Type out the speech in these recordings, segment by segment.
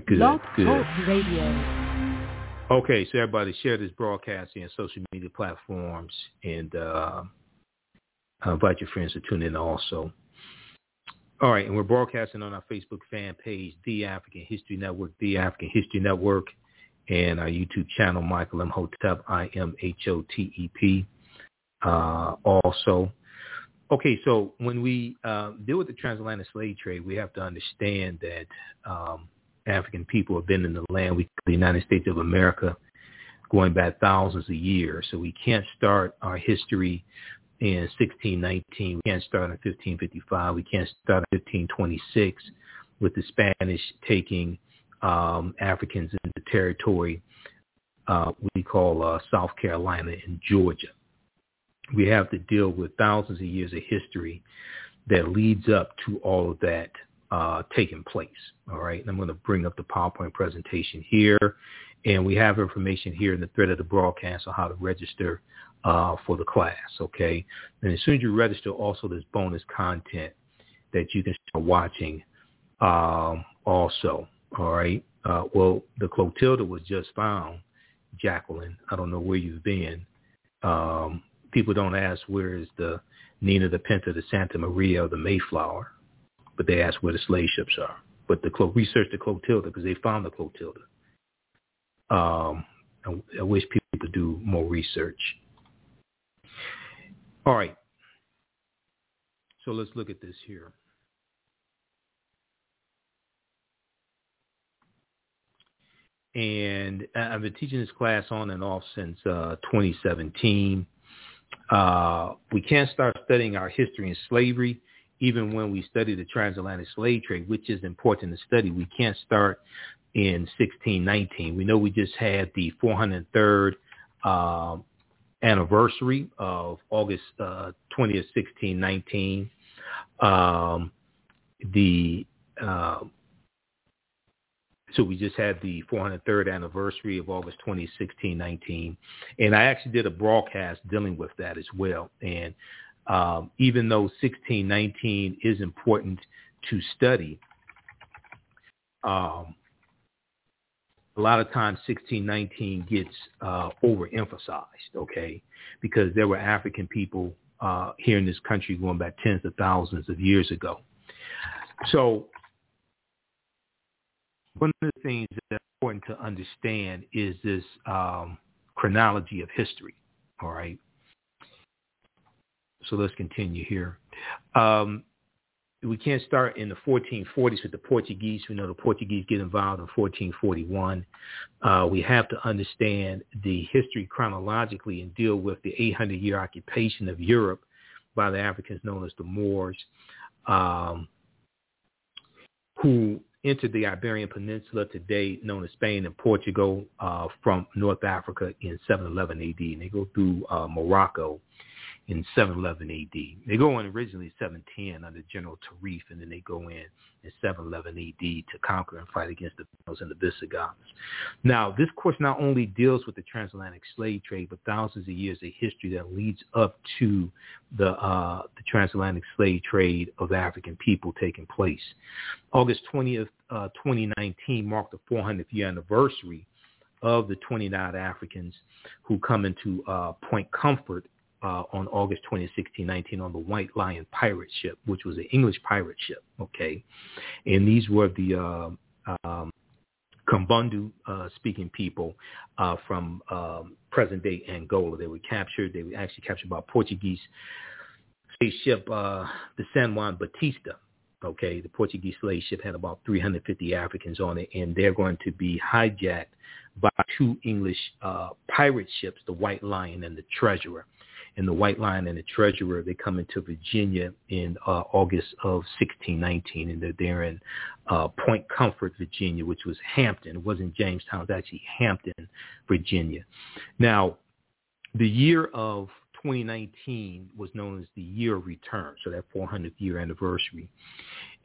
good. Blog good. Talk Radio. Okay, so everybody share this broadcast on social media platforms and uh, invite your friends to tune in also. All right, and we're broadcasting on our Facebook fan page, The African History Network, The African History Network, and our YouTube channel, Michael Imhotep, I-M-H-O-T-E-P. Uh, also, okay, so when we uh, deal with the transatlantic slave trade, we have to understand that um, African people have been in the land, we the United States of America, going back thousands of years. So we can't start our history in 1619. We can't start in 1555. We can't start in 1526 with the Spanish taking um, Africans into territory uh, we call uh, South Carolina and Georgia. We have to deal with thousands of years of history that leads up to all of that uh, taking place. All right. And I'm going to bring up the PowerPoint presentation here. And we have information here in the thread of the broadcast on how to register uh, for the class. Okay. And as soon as you register, also there's bonus content that you can start watching um, also. All right. Uh, well, the Clotilda was just found, Jacqueline. I don't know where you've been. Um, people don't ask where is the Nina, the Pinta, the Santa Maria, or the Mayflower but they ask where the slave ships are. But the research the Clotilda because they found the Clotilda. Um, I, I wish people could do more research. All right. So let's look at this here. And I've been teaching this class on and off since uh, 2017. Uh, we can't start studying our history in slavery even when we study the transatlantic slave trade, which is important to study, we can't start in 1619. We know we just had the 403rd uh, anniversary of August uh, 20th, 1619. Um, the uh, so we just had the 403rd anniversary of August 20, 1619. And I actually did a broadcast dealing with that as well. And um, even though 1619 is important to study, um, a lot of times 1619 gets uh, overemphasized, okay, because there were African people uh, here in this country going back tens of thousands of years ago. So one of the things that's important to understand is this um, chronology of history, all right? So let's continue here. Um, we can't start in the 1440s with the Portuguese. We know the Portuguese get involved in 1441. Uh, we have to understand the history chronologically and deal with the 800-year occupation of Europe by the Africans known as the Moors, um, who entered the Iberian Peninsula today, known as Spain and Portugal, uh, from North Africa in 711 AD. And they go through uh, Morocco in 711 AD. They go in originally 710 under General Tarif, and then they go in in 711 AD to conquer and fight against the Moors and the Visigoths. Now, this course not only deals with the transatlantic slave trade, but thousands of years of history that leads up to the uh, the transatlantic slave trade of African people taking place. August 20th, uh, 2019 marked the 400th year anniversary of the 29 Africans who come into uh, Point Comfort uh, on August 20, 1619 on the White Lion pirate ship, which was an English pirate ship, okay? And these were the uh, um, Kimbundu uh, speaking people uh, from um, present-day Angola. They were captured. They were actually captured by a Portuguese spaceship, uh, the San Juan Batista. Okay, the Portuguese slave ship had about 350 Africans on it, and they're going to be hijacked by two English uh, pirate ships, the White Lion and the Treasurer and the White Lion and the Treasurer, they come into Virginia in uh, August of 1619, and they're there in uh, Point Comfort, Virginia, which was Hampton. It wasn't Jamestown. It was actually Hampton, Virginia. Now, the year of 2019 was known as the year of return, so that 400th year anniversary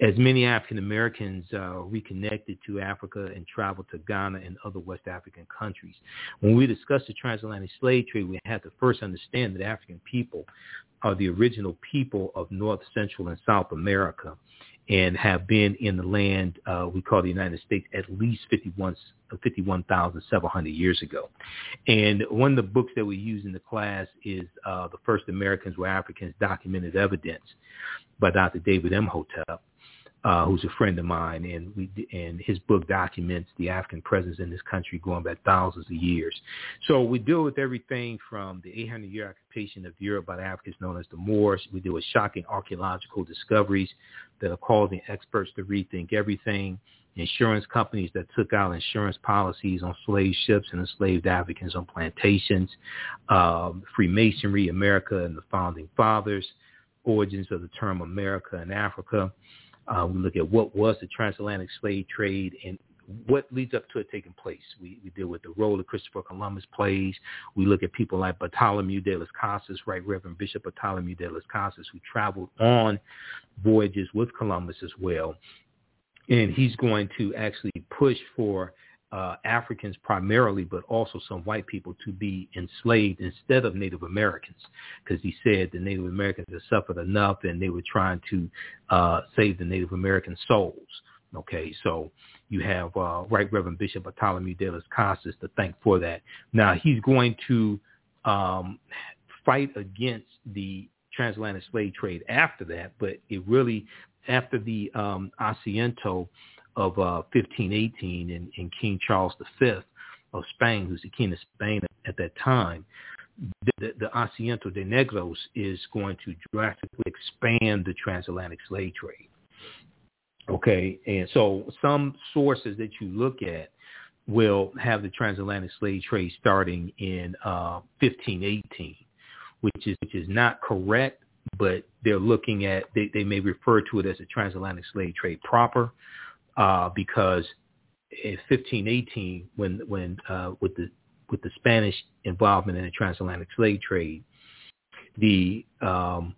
as many African Americans uh, reconnected to Africa and traveled to Ghana and other West African countries. When we discuss the transatlantic slave trade, we have to first understand that African people are the original people of North, Central, and South America. and have been in the land uh, we call the United States at least 51 51,700 years ago. And one of the books that we use in the class is uh, The First Americans Were Africans, Documented Evidence by Dr. David Imhotep uh, who's a friend of mine, and we and his book documents the African presence in this country going back thousands of years. So we deal with everything from the 800-year occupation of Europe by the Africans known as the Moors. We deal with shocking archaeological discoveries that are causing experts to rethink everything. Insurance companies that took out insurance policies on slave ships and enslaved Africans on plantations, um, Freemasonry, America and the founding fathers, origins of the term America and Africa, uh, we look at what was the transatlantic slave trade and what leads up to it taking place. We, we deal with the role that Christopher Columbus plays. We look at people like Bartholomew de las Casas, right Reverend Bishop Bartholomew de las Casas, who traveled on voyages with Columbus as well. And he's going to actually push for uh, Africans primarily, but also some white people to be enslaved instead of Native Americans, because he said the Native Americans had suffered enough, and they were trying to uh, save the Native American souls. Okay, so you have uh, Right Reverend Bishop Bartholomew de las Casas to thank for that. Now he's going to um, fight against the transatlantic slave trade after that, but it really after the um, Asiento of uh, 1518 and, and King Charles V of Spain, who's the king of Spain at, that time, the, the, the Asiento de Negros is going to drastically expand the transatlantic slave trade. Okay, and so some sources that you look at will have the transatlantic slave trade starting in uh, 1518, which is which is not correct, but they're looking at they, they may refer to it as a transatlantic slave trade proper, uh, because in 1518, when when uh, with the with the Spanish involvement in the transatlantic slave trade, the um,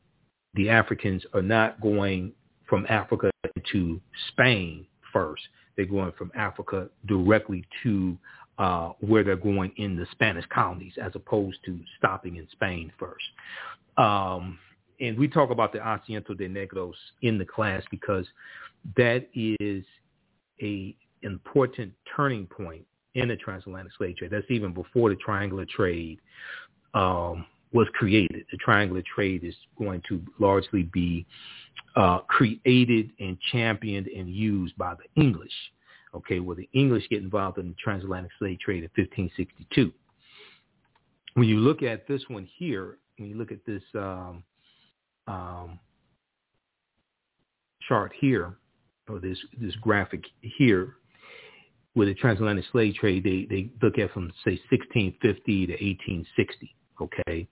the Africans are not going from Africa to Spain first. They're going from Africa directly to uh, where they're going in the Spanish colonies, as opposed to stopping in Spain first. Um, and we talk about the Asiento de Negros in the class because that is a important turning point in the transatlantic slave trade. That's even before the triangular trade um, was created. The triangular trade is going to largely be uh, created and championed and used by the English. Okay, well, the English get involved in the transatlantic slave trade in 1562. When you look at this one here, when you look at this um, um, chart here, or this this graphic here with the transatlantic slave trade, they they look at from say 1650 to 1860. Okay,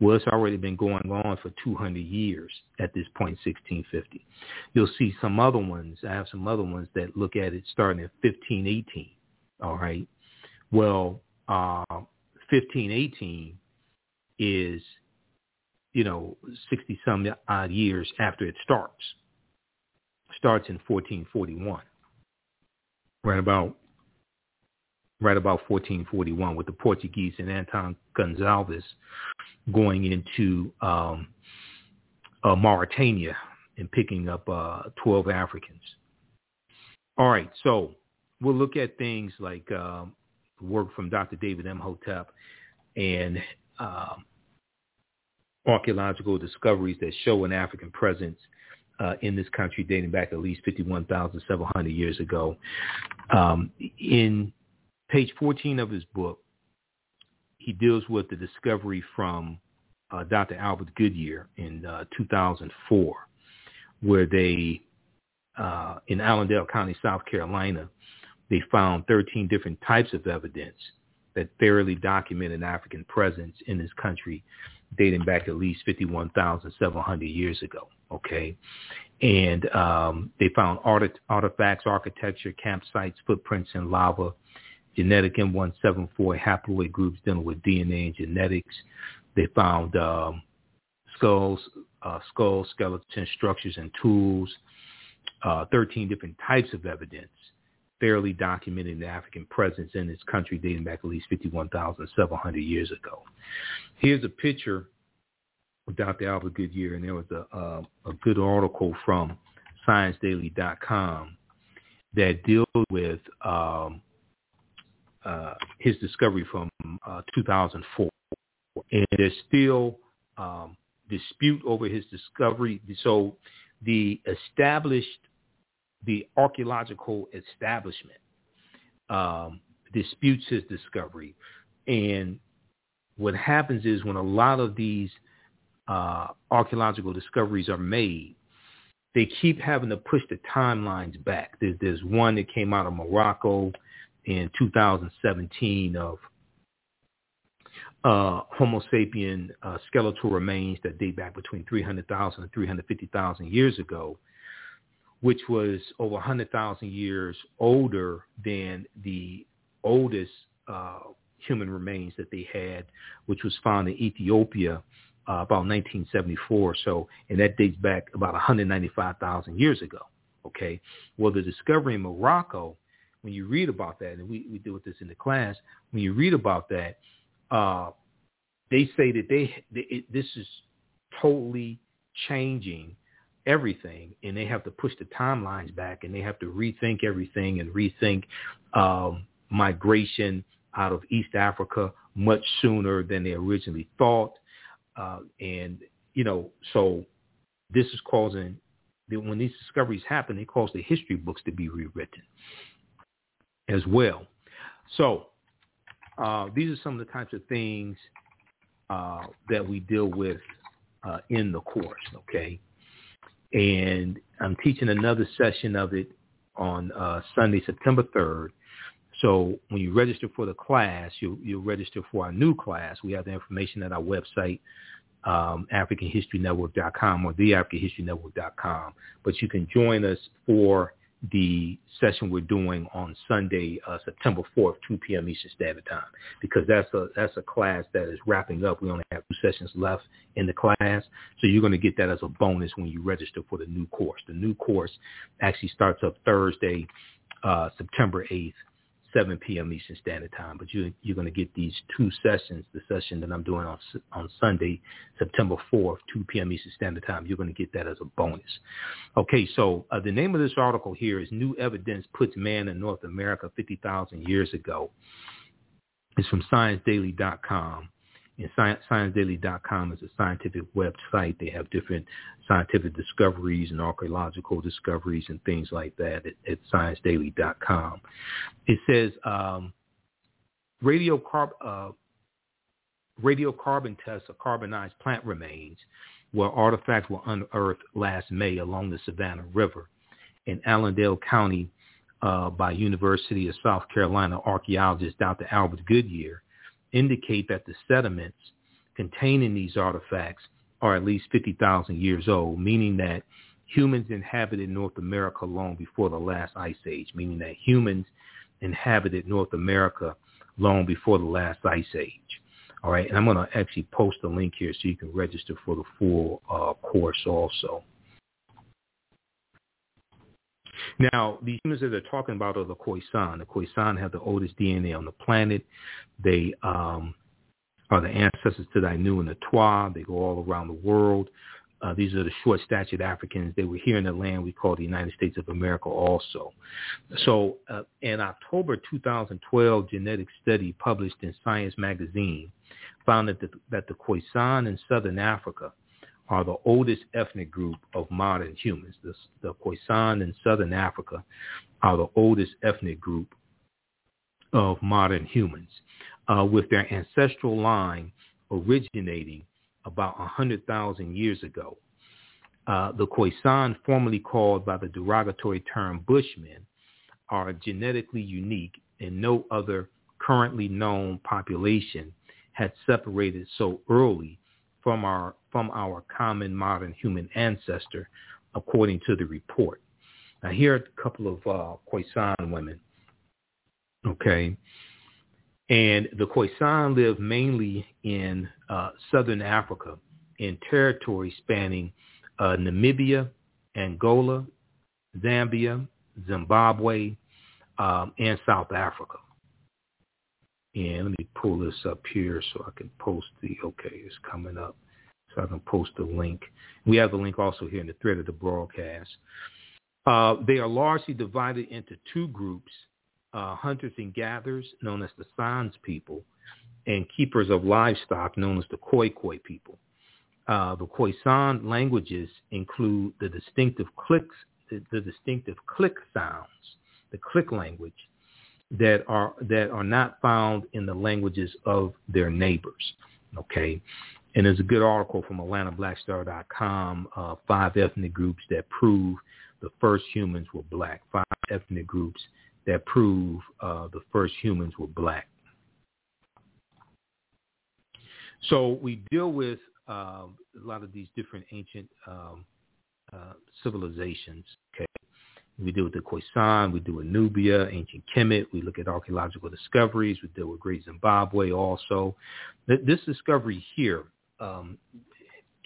well it's already been going on for 200 years at this point, 1650. You'll see some other ones. I have some other ones that look at it starting at 1518. All right, well, uh, 1518 is you know 60 some odd years after it starts starts in 1441, right about right about 1441 with the Portuguese and Anton Gonzalez going into um, uh, Mauritania and picking up uh, 12 Africans. All right, so we'll look at things like um, work from Dr. David Imhotep and uh, archaeological discoveries that show an African presence uh, in this country dating back at least 51,700 years ago. Um, in page 14 of his book, he deals with the discovery from uh, Dr. Albert Goodyear in uh, 2004, where they, uh, in Allendale County, South Carolina, they found 13 different types of evidence that thoroughly document an African presence in this country dating back at least 51,700 years ago. Okay. And um, they found art- artifacts, architecture, campsites, footprints in lava, genetic M174 haploid groups dealing with DNA and genetics. They found um, skulls, uh, skull, skeleton structures and tools, uh, 13 different types of evidence fairly documented African presence in this country dating back at least 51,700 years ago. Here's a picture of Dr. Albert Goodyear, and there was a, a, a good article from ScienceDaily.com that deals with um, uh, his discovery from uh, 2004. And there's still um, dispute over his discovery. So the established, the archaeological establishment um, disputes his discovery. And what happens is when a lot of these uh, archaeological discoveries are made, they keep having to push the timelines back. There's, there's one that came out of Morocco in 2017 of uh, Homo sapien uh, skeletal remains that date back between 300,000 and 350,000 years ago, which was over 100,000 years older than the oldest uh, human remains that they had, which was found in Ethiopia uh, about 1974 so, and that dates back about 195,000 years ago. Okay, well, the discovery in Morocco, when you read about that, and we, we deal with this in the class, when you read about that, uh, they say that they, they it, this is totally changing everything, and they have to push the timelines back, and they have to rethink everything and rethink um, migration out of East Africa much sooner than they originally thought. Uh, and, you know, so this is causing, when these discoveries happen, it causes the history books to be rewritten as well. So uh, these are some of the types of things uh, that we deal with uh, in the course, okay? And I'm teaching another session of it on uh, Sunday, September 3rd. So when you register for the class, you, you'll register for our new class. We have the information at our website, um, AfricanHistoryNetwork.com or TheAfricanHistoryNetwork.com. But you can join us for the session we're doing on Sunday, uh, September 4th, 2 p.m. Eastern Standard Time, because that's a that's a class that is wrapping up. We only have two sessions left in the class, so you're going to get that as a bonus when you register for the new course. The new course actually starts up Thursday, uh, September 8th 7 p.m. Eastern Standard Time. But you, you're going to get these two sessions, the session that I'm doing on, on Sunday, September 4th, 2 p.m. Eastern Standard Time. You're going to get that as a bonus. Okay, so uh, the name of this article here is New Evidence Puts Man in North America 50,000 Years Ago. It's from ScienceDaily.com. And ScienceDaily.com is a scientific website. They have different scientific discoveries and archaeological discoveries and things like that at, at ScienceDaily.com. It says um, radiocarb, uh, radiocarbon tests of carbonized plant remains where artifacts were unearthed last May along the Savannah River in Allendale County uh, by University of South Carolina archaeologist Dr. Albert Goodyear indicate that the sediments containing these artifacts are at least 50,000 years old, meaning that humans inhabited North America long before the last ice age, meaning that humans inhabited North America long before the last ice age. All right, and I'm going to actually post a link here so you can register for the full uh, course also. Now, the humans that they're talking about are the Khoisan. The Khoisan have the oldest DNA on the planet. They um, are the ancestors to the Ainu and the Twa. They go all around the world. Uh, these are the short-statured Africans. They were here in the land we call the United States of America also. So uh, in October 2012, genetic study published in Science magazine found that the, that the Khoisan in southern Africa are the oldest ethnic group of modern humans. The, the Khoisan in southern Africa are the oldest ethnic group of modern humans, uh, with their ancestral line originating about 100,000 years ago. Uh, the Khoisan, formerly called by the derogatory term Bushmen, are genetically unique and no other currently known population had separated so early from our from our common modern human ancestor, according to the report. Now here are a couple of uh, Khoisan women. Okay. And the Khoisan live mainly in uh, southern Africa in territory spanning uh, Namibia, Angola, Zambia, Zimbabwe, um, and South Africa. And let me pull this up here so I can post the, okay, it's coming up. So I can post the link. We have the link also here in the thread of the broadcast. Uh, they are largely divided into two groups, uh, hunters and gatherers, known as the Sans people, and keepers of livestock, known as the Khoikhoi people. Uh, the Khoisan languages include the distinctive clicks, the, the distinctive click sounds, the click language, that are that are not found in the languages of their neighbors. Okay, and there's a good article from AtlantaBlackStar.com, uh, five ethnic groups that prove the first humans were black. Five ethnic groups that prove uh, the first humans were black. So we deal with uh, a lot of these different ancient um, uh, civilizations. Okay, we deal with the Khoisan, we deal with Nubia, ancient Kemet. We look at archaeological discoveries. We deal with Great Zimbabwe also. This discovery here, um,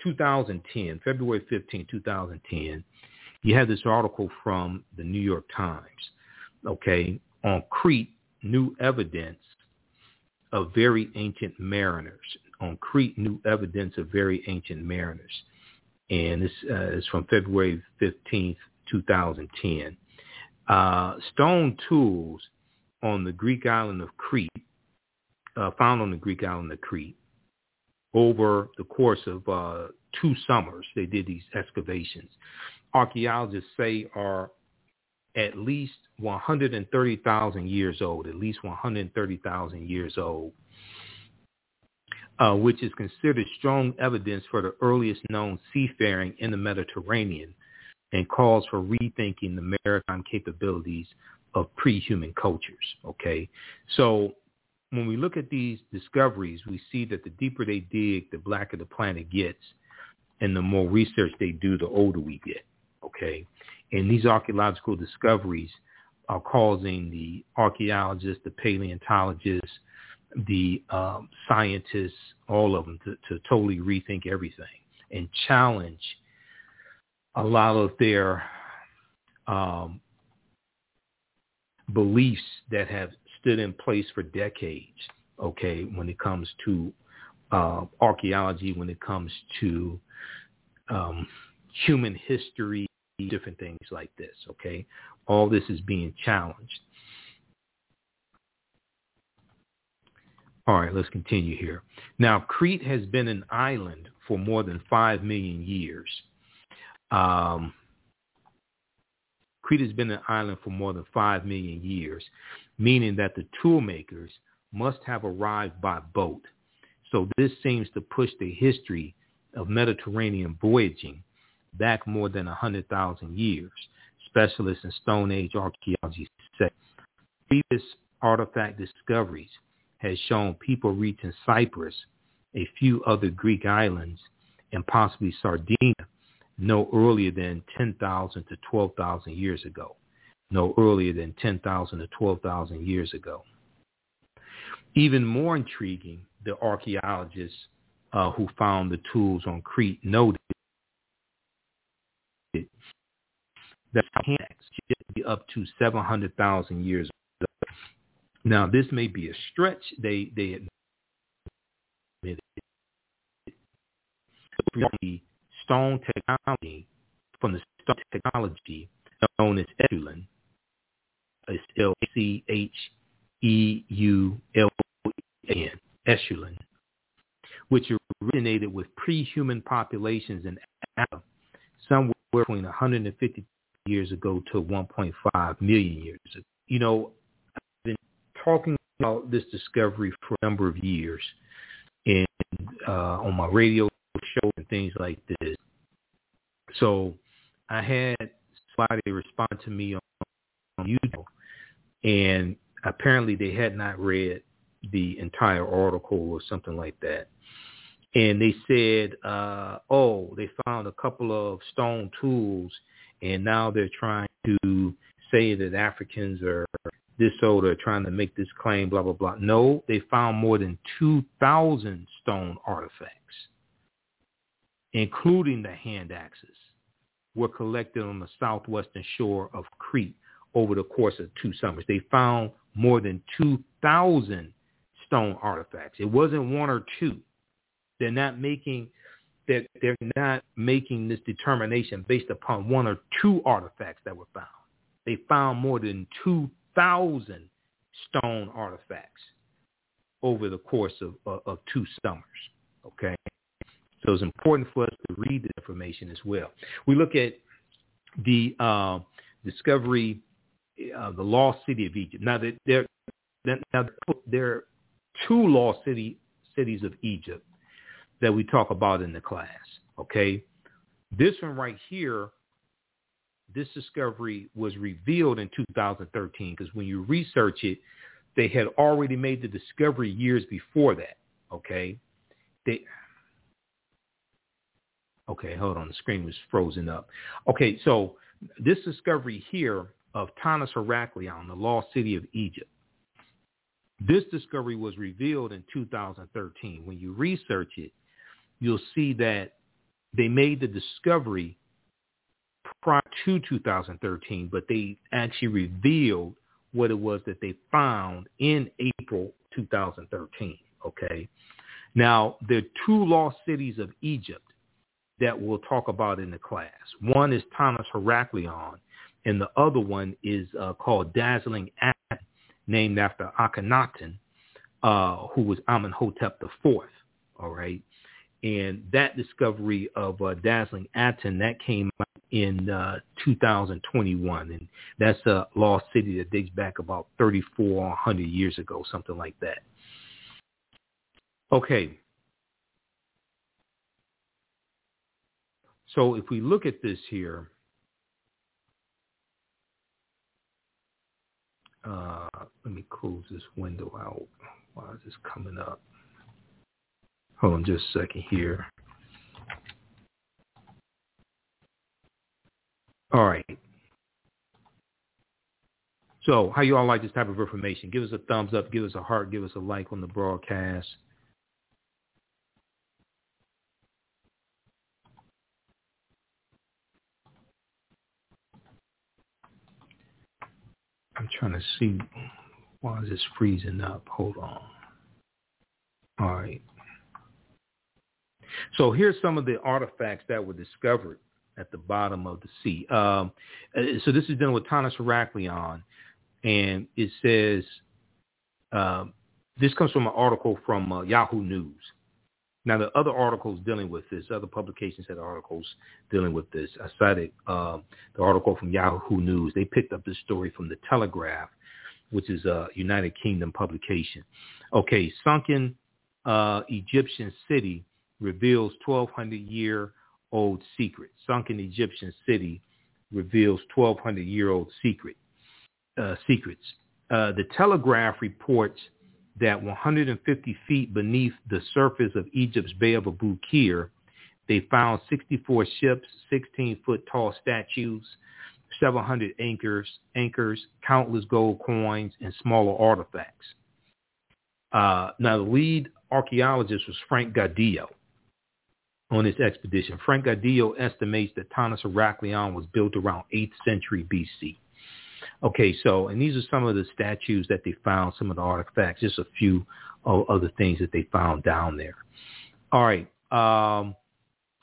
2010, February 15, 2010, you have this article from the New York Times, okay, on Crete, new evidence of very ancient mariners. On Crete, new evidence of very ancient mariners. And this uh, is from February 15, 2010. Uh, stone tools on the Greek island of Crete, uh, found on the Greek island of Crete, over the course of uh, two summers, they did these excavations. Archaeologists say are at least 130,000 years old, at least 130,000 years old, uh, which is considered strong evidence for the earliest known seafaring in the Mediterranean and calls for rethinking the maritime capabilities of pre-human cultures. Okay, so when we look at these discoveries, we see that the deeper they dig, the blacker the planet gets, and the more research they do, the older we get. Okay, and these archaeological discoveries are causing the archaeologists, the paleontologists, the um, scientists, all of them, to, to totally rethink everything and challenge a lot of their um, beliefs that have stood in place for decades, okay, when it comes to uh, archaeology, when it comes to um, human history, different things like this, okay? All this is being challenged. All right, let's continue here. Now, Crete has been an island for more than 5 million years. Um, Crete has been an island for more than 5 million years, meaning that the tool makers must have arrived by boat. So this seems to push the history of Mediterranean voyaging back more than 100,000 years. Specialists in Stone Age archaeology say previous artifact discoveries has shown people reaching Cyprus, a few other Greek islands, and possibly Sardinia no earlier than 10,000 to 12,000 years ago. No earlier than 10,000 to 12,000 years ago. Even more intriguing, the archaeologists uh, who found the tools on Crete noted that be up to 700,000 years ago. Now, this may be a stretch. They they admitted the stone technology from the stone technology known as Acheulean. It's L-C-H-E-U-L-A-N, Acheulean, which originated with pre-human populations in Africa somewhere between 150 years ago to 1.5 million years ago. You know, I've been talking about this discovery for a number of years and uh, on my radio show and things like this. So I had somebody respond to me on, on YouTube, and apparently they had not read the entire article or something like that. And they said, uh, oh, they found a couple of stone tools, and now they're trying to say that Africans are this old or trying to make this claim, blah, blah, blah. No, they found more than 2,000 stone artifacts including the hand axes, were collected on the southwestern shore of Crete over the course of two summers. They found more than 2,000 stone artifacts. It wasn't one or two. They're not making that they're not making this determination based upon one or two artifacts that were found. They found more than 2,000 stone artifacts over the course of, of, of two summers. Okay. So it's important for us to read the information as well. We look at the uh, discovery uh, the lost city of Egypt. Now, there, now there are two lost city, cities of Egypt that we talk about in the class. Okay. This one right here, this discovery was revealed in 2013 because when you research it, they had already made the discovery years before that. Okay. They, okay, hold on. The screen was frozen up. Okay. So this discovery here of Tanis Heraklion, the lost city of Egypt, this discovery was revealed in 2013. When you research it, you'll see that they made the discovery prior to 2013, but they actually revealed what it was that they found in April 2013. Okay. Now, there are two lost cities of Egypt that we'll talk about in the class. One is Tanis Heraklion, and the other one is uh, called Dazzling Aten, named after Akhenaten, uh, who was Amenhotep IV. All right. And that discovery of uh, Dazzling Aten, that came out in uh, 2021. And that's a lost city that dates back about 3,400 years ago, something like that. Okay. So if we look at this here, uh, let me close this window out. Why is this coming up? Hold on just a second here. All right. So how you all like this type of information? Give us a thumbs up, give us a heart, give us a like on the broadcast. I'm trying to see why is this freezing up. Hold on. All right. So here's some of the artifacts that were discovered at the bottom of the sea. Um, uh, so this is dealing with Tanis Heraklion, and it says uh, this comes from an article from uh, Yahoo News. Now, the other articles dealing with this, other publications had articles dealing with this. I cited uh, the article from Yahoo News. They picked up this story from the Telegraph, which is a United Kingdom publication. Okay, sunken uh, Egyptian city reveals 1,200-year-old secret. Sunken Egyptian city reveals 1,200-year-old secret uh, secrets. Uh, the Telegraph reports that 150 feet beneath the surface of Egypt's Bay of Abu Qir, they found 64 ships, 16-foot tall statues, 700 anchors, anchors, countless gold coins, and smaller artifacts. Uh, now, the lead archaeologist was Franck Goddio on this expedition. Franck Goddio estimates that Tanis Heraklion was built around 8th century BC. Okay, so, and these are some of the statues that they found, some of the artifacts, just a few of the things that they found down there. All right. Um,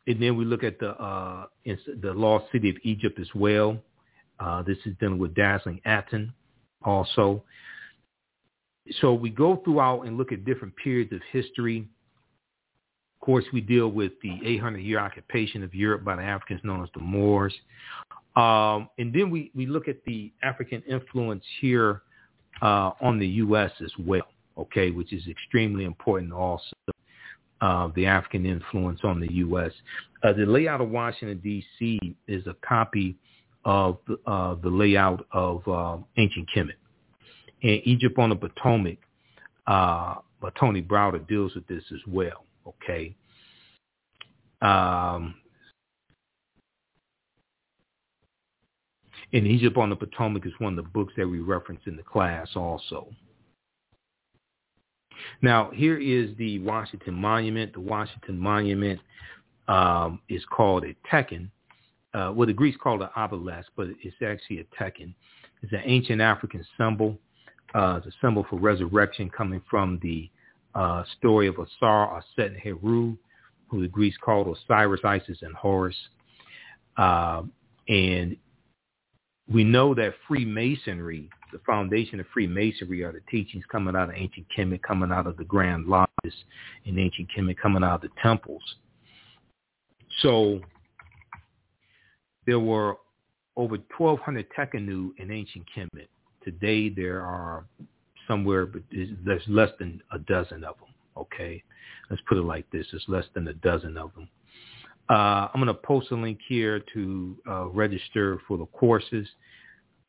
and then we look at the uh, the lost city of Egypt as well. Uh, this is dealing with dazzling Aten also. So we go throughout and look at different periods of history. Of course, we deal with the 800-year occupation of Europe by the Africans known as the Moors. Um, and then we, we look at the African influence here uh, on the U.S. as well, okay, which is extremely important also, uh, the African influence on the U.S. Uh, the layout of Washington, D.C. is a copy of uh, the layout of um, ancient Kemet. And Egypt on the Potomac, uh, but Tony Browder deals with this as well, okay. Um, And Egypt on the Potomac is one of the books that we reference in the class also. Now, here is the Washington Monument. The Washington Monument um, is called a Tekhen. Uh, well, the Greeks call it obelisk, but it's actually a Tekhen. It's an ancient African symbol. Uh, it's a symbol for resurrection coming from the uh, story of Asar, Aset, and Heru, who the Greeks called Osiris, Isis, and Horus. Uh, and we know that Freemasonry, the foundation of Freemasonry are the teachings coming out of ancient Kemet, coming out of the Grand Lodges in ancient Kemet, coming out of the temples. So there were over 1,200 Tekhenu in ancient Kemet. Today there are somewhere, but there's less than a dozen of them. Okay, let's put it like this: there's less than a dozen of them. Uh, I'm going to post a link here to uh, register for the courses.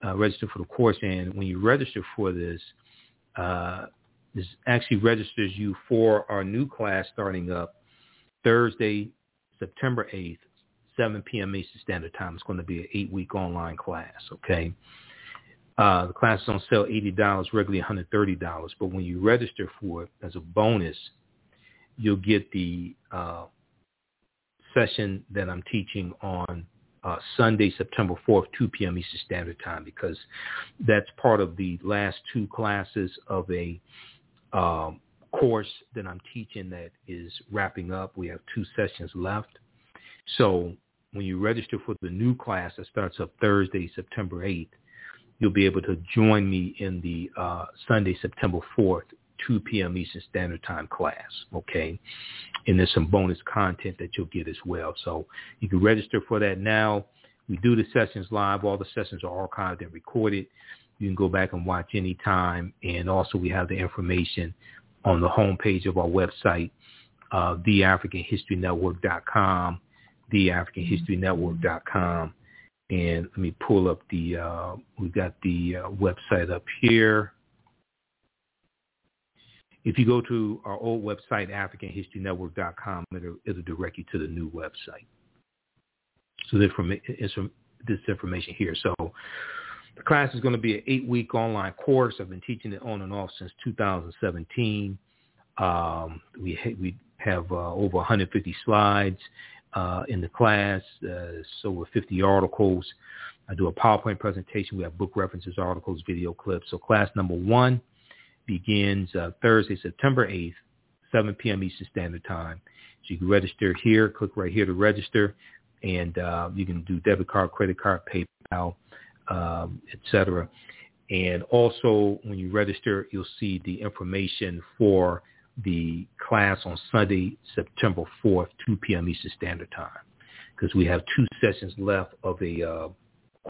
Uh, register for the course, and when you register for this, uh, this actually registers you for our new class starting up Thursday, September 8th, 7 p.m. Eastern Standard Time. It's going to be an eight-week online class. Okay. Uh, the class is on sale $80, regularly $130. But when you register for it as a bonus, you'll get the uh, session that I'm teaching on uh, Sunday, September 4th, 2 p.m. Eastern Standard Time, because that's part of the last two classes of a um, course that I'm teaching that is wrapping up. We have two sessions left. So when you register for the new class that starts up Thursday, September 8th, you'll be able to join me in the uh, Sunday, September 4th, 2 p.m. Eastern Standard Time class, okay? And there's some bonus content that you'll get as well. So you can register for that now. We do the sessions live. All the sessions are archived and recorded. You can go back and watch anytime. And also we have the information on the homepage of our website, uh, theafricanhistorynetwork.com, theafricanhistorynetwork.com. And let me pull up the, uh, we've got the uh, website up here. If you go to our old website, AfricanHistoryNetwork.com, it'll, it'll direct you to the new website. So this, this information here. So the class is going to be an eight-week online course. I've been teaching it on and off since 2017. Um, we ha- we have uh, over 150 slides uh, in the class, uh, so over 50 articles. I do a PowerPoint presentation. We have book references, articles, video clips. So class number one begins uh, Thursday, September 8th, 7 p.m. Eastern Standard Time. So you can register here, click right here to register, and uh, you can do debit card, credit card, PayPal, um, etc. And also, when you register, you'll see the information for the class on Sunday, September 4th, 2 p.m. Eastern Standard Time, because we have two sessions left of a uh,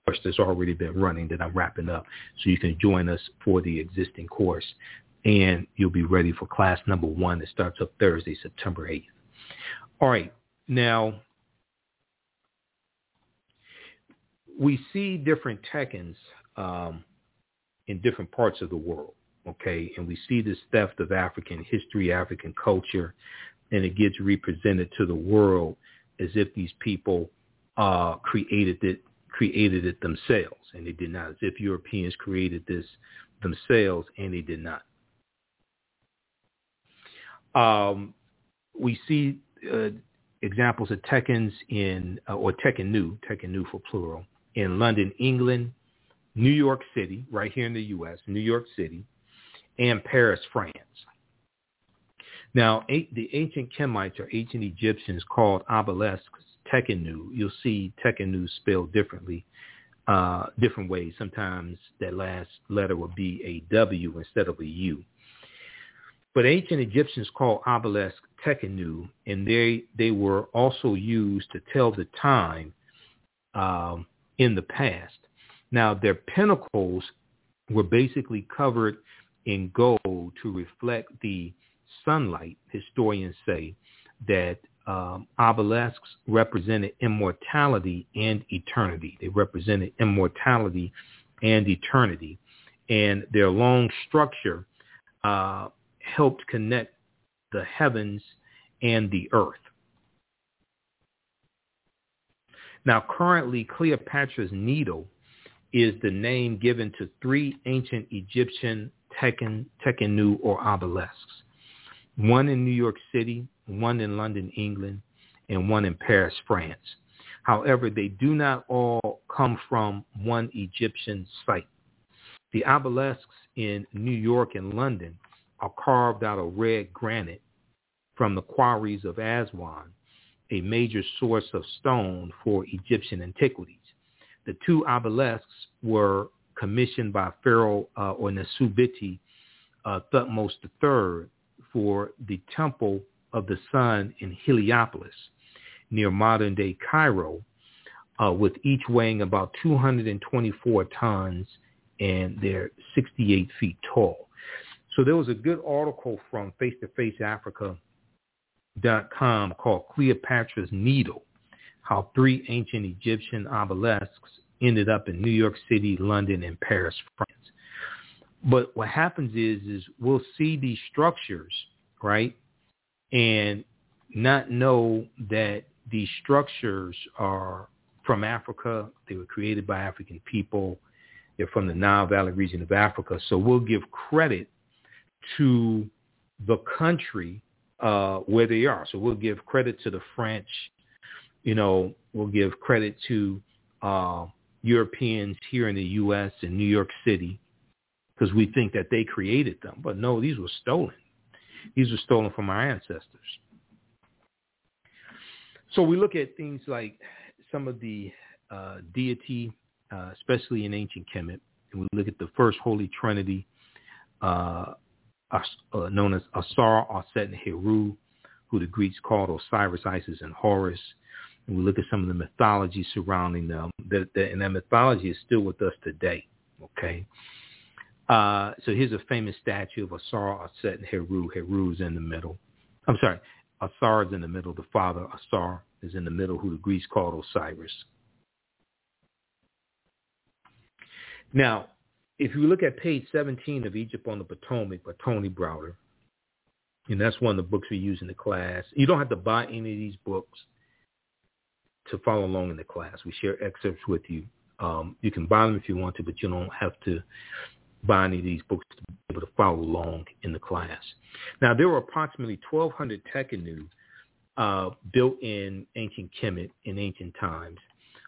course that's already been running that I'm wrapping up. So you can join us for the existing course and you'll be ready for class number one that starts up Thursday, September 8th. All right. Now, we see different Tekhens um, in different parts of the world, okay? And we see this theft of African history, African culture, and it gets represented to the world as if these people uh, created it created it themselves, and they did not. As if Europeans created this themselves, and they did not. Um, we see uh, examples of Tekhens in, uh, or Tekhenu, Tekhenu for plural, in London, England, New York City, right here in the U.S., New York City, and Paris, France. Now, the ancient Kemites or ancient Egyptians called obelisks Tekhenu, you'll see Tekhenu spelled differently, uh, different ways. Sometimes that last letter will be a W instead of a U. But ancient Egyptians called obelisk Tekhenu, and they, they were also used to tell the time um, in the past. Now, their pinnacles were basically covered in gold to reflect the sunlight, historians say, that um, obelisks represented immortality and eternity. They represented immortality and eternity. And their long structure uh, helped connect the heavens and the earth. Now, currently, Cleopatra's Needle is the name given to three ancient Egyptian Tekhen, Tekhenu or obelisks, one in New York City, one in London, England, and one in Paris, France. However, they do not all come from one Egyptian site. The obelisks in New York and London are carved out of red granite from the quarries of Aswan, a major source of stone for Egyptian antiquities. The two obelisks were commissioned by Pharaoh uh, or Nasubiti uh, Thutmose III for the Temple of the Sun in Heliopolis, near modern-day Cairo, uh, with each weighing about 224 tons and they're 68 feet tall. So there was a good article from face-to-face-africa.com called Cleopatra's Needle, how three ancient Egyptian obelisks ended up in New York City, London, and Paris, France. But what happens is, is we'll see these structures, right, and not know that these structures are from Africa. They were created by African people. They're from the Nile Valley region of Africa. So we'll give credit to the country uh, where they are. So we'll give credit to the French. You know, we'll give credit to uh, Europeans here in the U.S. in New York City because we think that they created them. But no, these were stolen. These were stolen from our ancestors. So we look at things like some of the uh, deity, uh, especially in ancient Kemet, and we look at the first Holy Trinity, uh, uh known as Asar, Aset, and Heru, who the Greeks called Osiris, Isis, and Horus. And we look at some of the mythology surrounding them, that, that, and that mythology is still with us today. Okay, uh, so here's a famous statue of Asar, Aset, and Heru. Heru is in the middle. I'm sorry, Asar is in the middle. The father, Asar, is in the middle, who the Greeks called Osiris. Now, if you look at page 17 of Egypt on the Potomac by Tony Browder, and that's one of the books we use in the class. You don't have to buy any of these books to follow along in the class. We share excerpts with you. Um, you can buy them if you want to, but you don't have to buy any of these books to be able to follow along in the class. Now, there were approximately 1,200 Tekhenu uh, built in ancient Kemet in ancient times,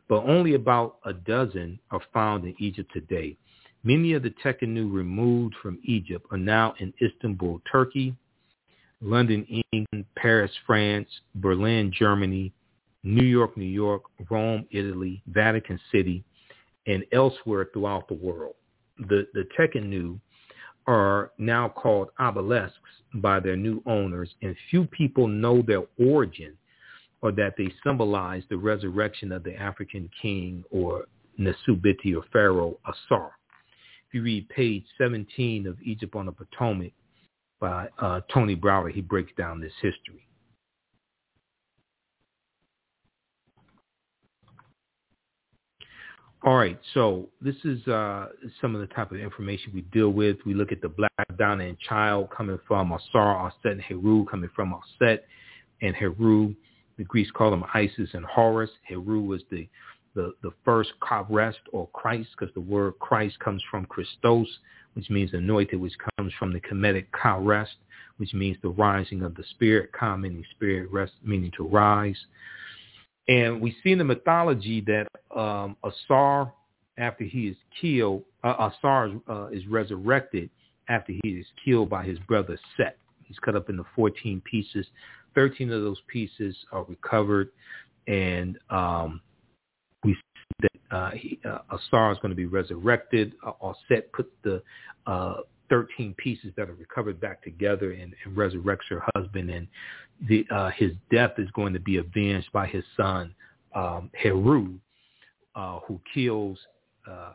but only about a dozen are found in Egypt today. Many of the Tekhenu removed from Egypt are now in Istanbul, Turkey, London, England, Paris, France, Berlin, Germany, New York, New York, Rome, Italy, Vatican City, and elsewhere throughout the world the, the Tekhenu are now called obelisks by their new owners, and few people know their origin or that they symbolize the resurrection of the African king or Nasubiti or Pharaoh Asar. If you read page 17 of Egypt on the Potomac by uh, Tony Browder, he breaks down this history. All right, so this is uh, some of the type of information we deal with. We look at the Black Donna and Child coming from Asar, Aset, and Heru coming from Aset and Heru. The Greeks call them Isis and Horus. Heru was the, the, the first Christ or Christ because the word Christ comes from Christos, which means anointed, which comes from the Kemetic Ka which means the rising of the spirit, Ka meaning spirit, rest meaning to rise. And we see in the mythology that um, Asar, after he is killed, uh, Asar uh, is resurrected after he is killed by his brother Set. He's cut up into 14 pieces. 13 of those pieces are recovered, and um, we see that uh, he, uh, Asar is going to be resurrected. Uh, Set puts the uh, 13 pieces that are recovered back together and, and resurrects her husband. And the, uh, his death is going to be avenged by his son, um, Heru, uh, who kills, uh,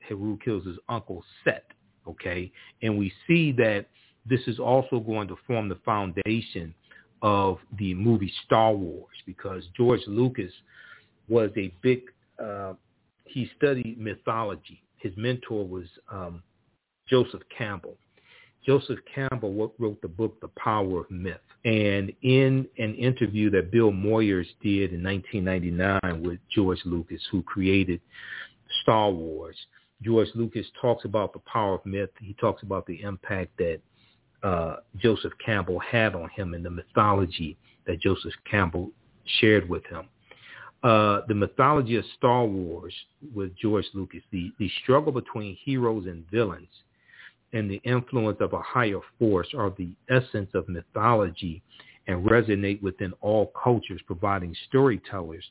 Heru kills his uncle Set. Okay. And we see that this is also going to form the foundation of the movie Star Wars because George Lucas was a big, uh, he studied mythology. His mentor was um, Joseph Campbell. Joseph Campbell wrote the book The Power of Myth. And in an interview that Bill Moyers did in 1999 with George Lucas, who created Star Wars, George Lucas talks about the power of myth. He talks about the impact that uh, Joseph Campbell had on him and the mythology that Joseph Campbell shared with him. Uh, the mythology of Star Wars with George Lucas, the, the struggle between heroes and villains and the influence of a higher force are the essence of mythology and resonate within all cultures, providing storytellers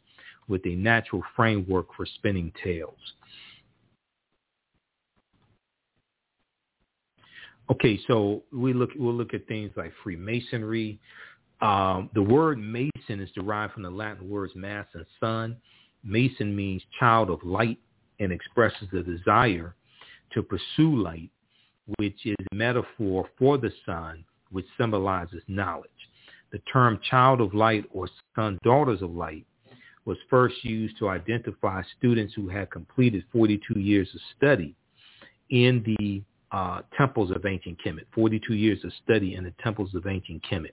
with a natural framework for spinning tales. Okay, so we look we'll look at things like Freemasonry. Um, the word Mason is derived from the Latin words mass and sun. Mason means child of light and expresses the desire to pursue light, which is a metaphor for the sun, which symbolizes knowledge. The term child of light or son, daughters of light was first used to identify students who had completed 42 years of study in the uh, temples of ancient Kemet, 42 years of study in the temples of ancient Kemet.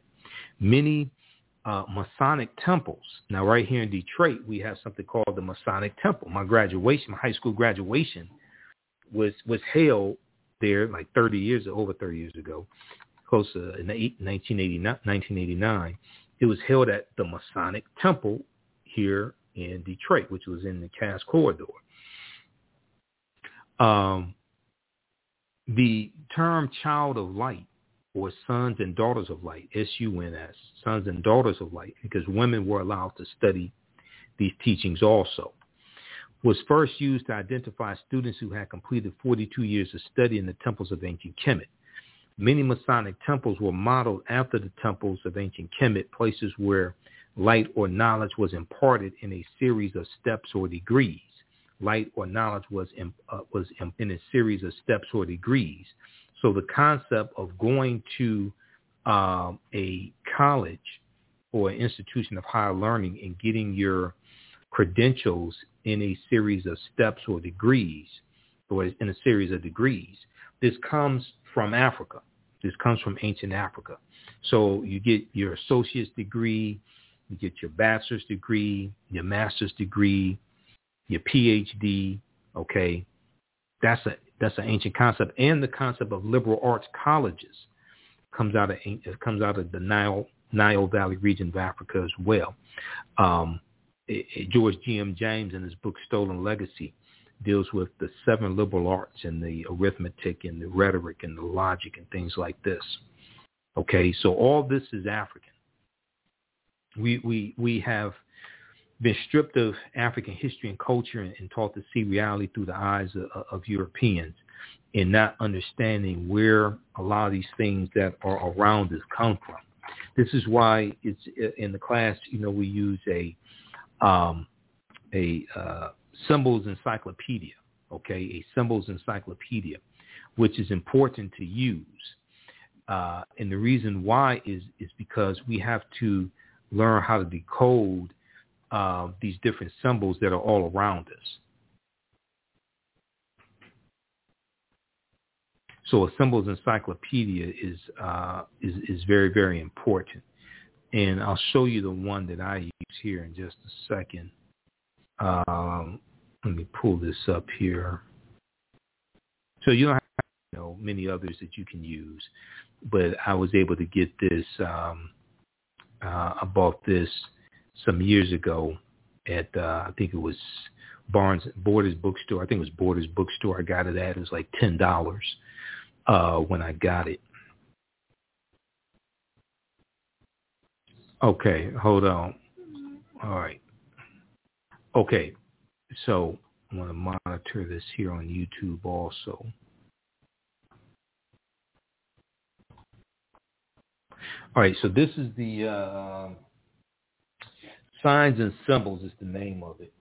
Many uh, Masonic temples. Now, right here in Detroit, we have something called the Masonic Temple. My graduation, my high school graduation, was was held there like 30 years, over 30 years ago, close to in 1989. It was held at the Masonic Temple here in Detroit, which was in the Cass Corridor. Um, the term child of light or sons and daughters of light, S-U-N-S, sons and daughters of light, because women were allowed to study these teachings also, was first used to identify students who had completed 42 years of study in the temples of ancient Kemet. Many Masonic temples were modeled after the temples of ancient Kemet, places where light or knowledge was imparted in a series of steps or degrees light or knowledge was in, uh, was in, in, a series of steps or degrees. So the concept of going to um, a college or an institution of higher learning and getting your credentials in a series of steps or degrees, or in a series of degrees, this comes from Africa. This comes from ancient Africa. So you get your associate's degree, you get your bachelor's degree, your master's degree, your PhD, okay, that's a that's an ancient concept, and the concept of liberal arts colleges comes out of comes out of the Nile Nile Valley region of Africa as well. Um, Eh, eh, George G. M. James in his book Stolen Legacy deals with the seven liberal arts and the arithmetic and the rhetoric and the logic and things like this. Okay, so all this is African. We we we have been stripped of African history and culture and, and taught to see reality through the eyes of, of Europeans and not understanding where a lot of these things that are around us come from. This is why it's eh, in the class, you know, we use a um, a uh, symbols encyclopedia, okay, a symbols encyclopedia, which is important to use. Uh, and the reason why is is because we have to learn how to decode uh, these different symbols that are all around us. So a symbols encyclopedia is uh, is is very very important, and I'll show you the one that I use here in just a second. Um, let me pull this up here. So you don't have you know many others that you can use, but I was able to get this. Um, uh, I bought this some years ago at uh, I think it was Barnes Borders bookstore. I think it was Borders bookstore. I got it at. It was like ten dollars uh, when I got it. Okay, hold on. All right. Okay, so I'm going to monitor this here on YouTube also. All right, so this is the uh, Signs and Symbols is the name of it.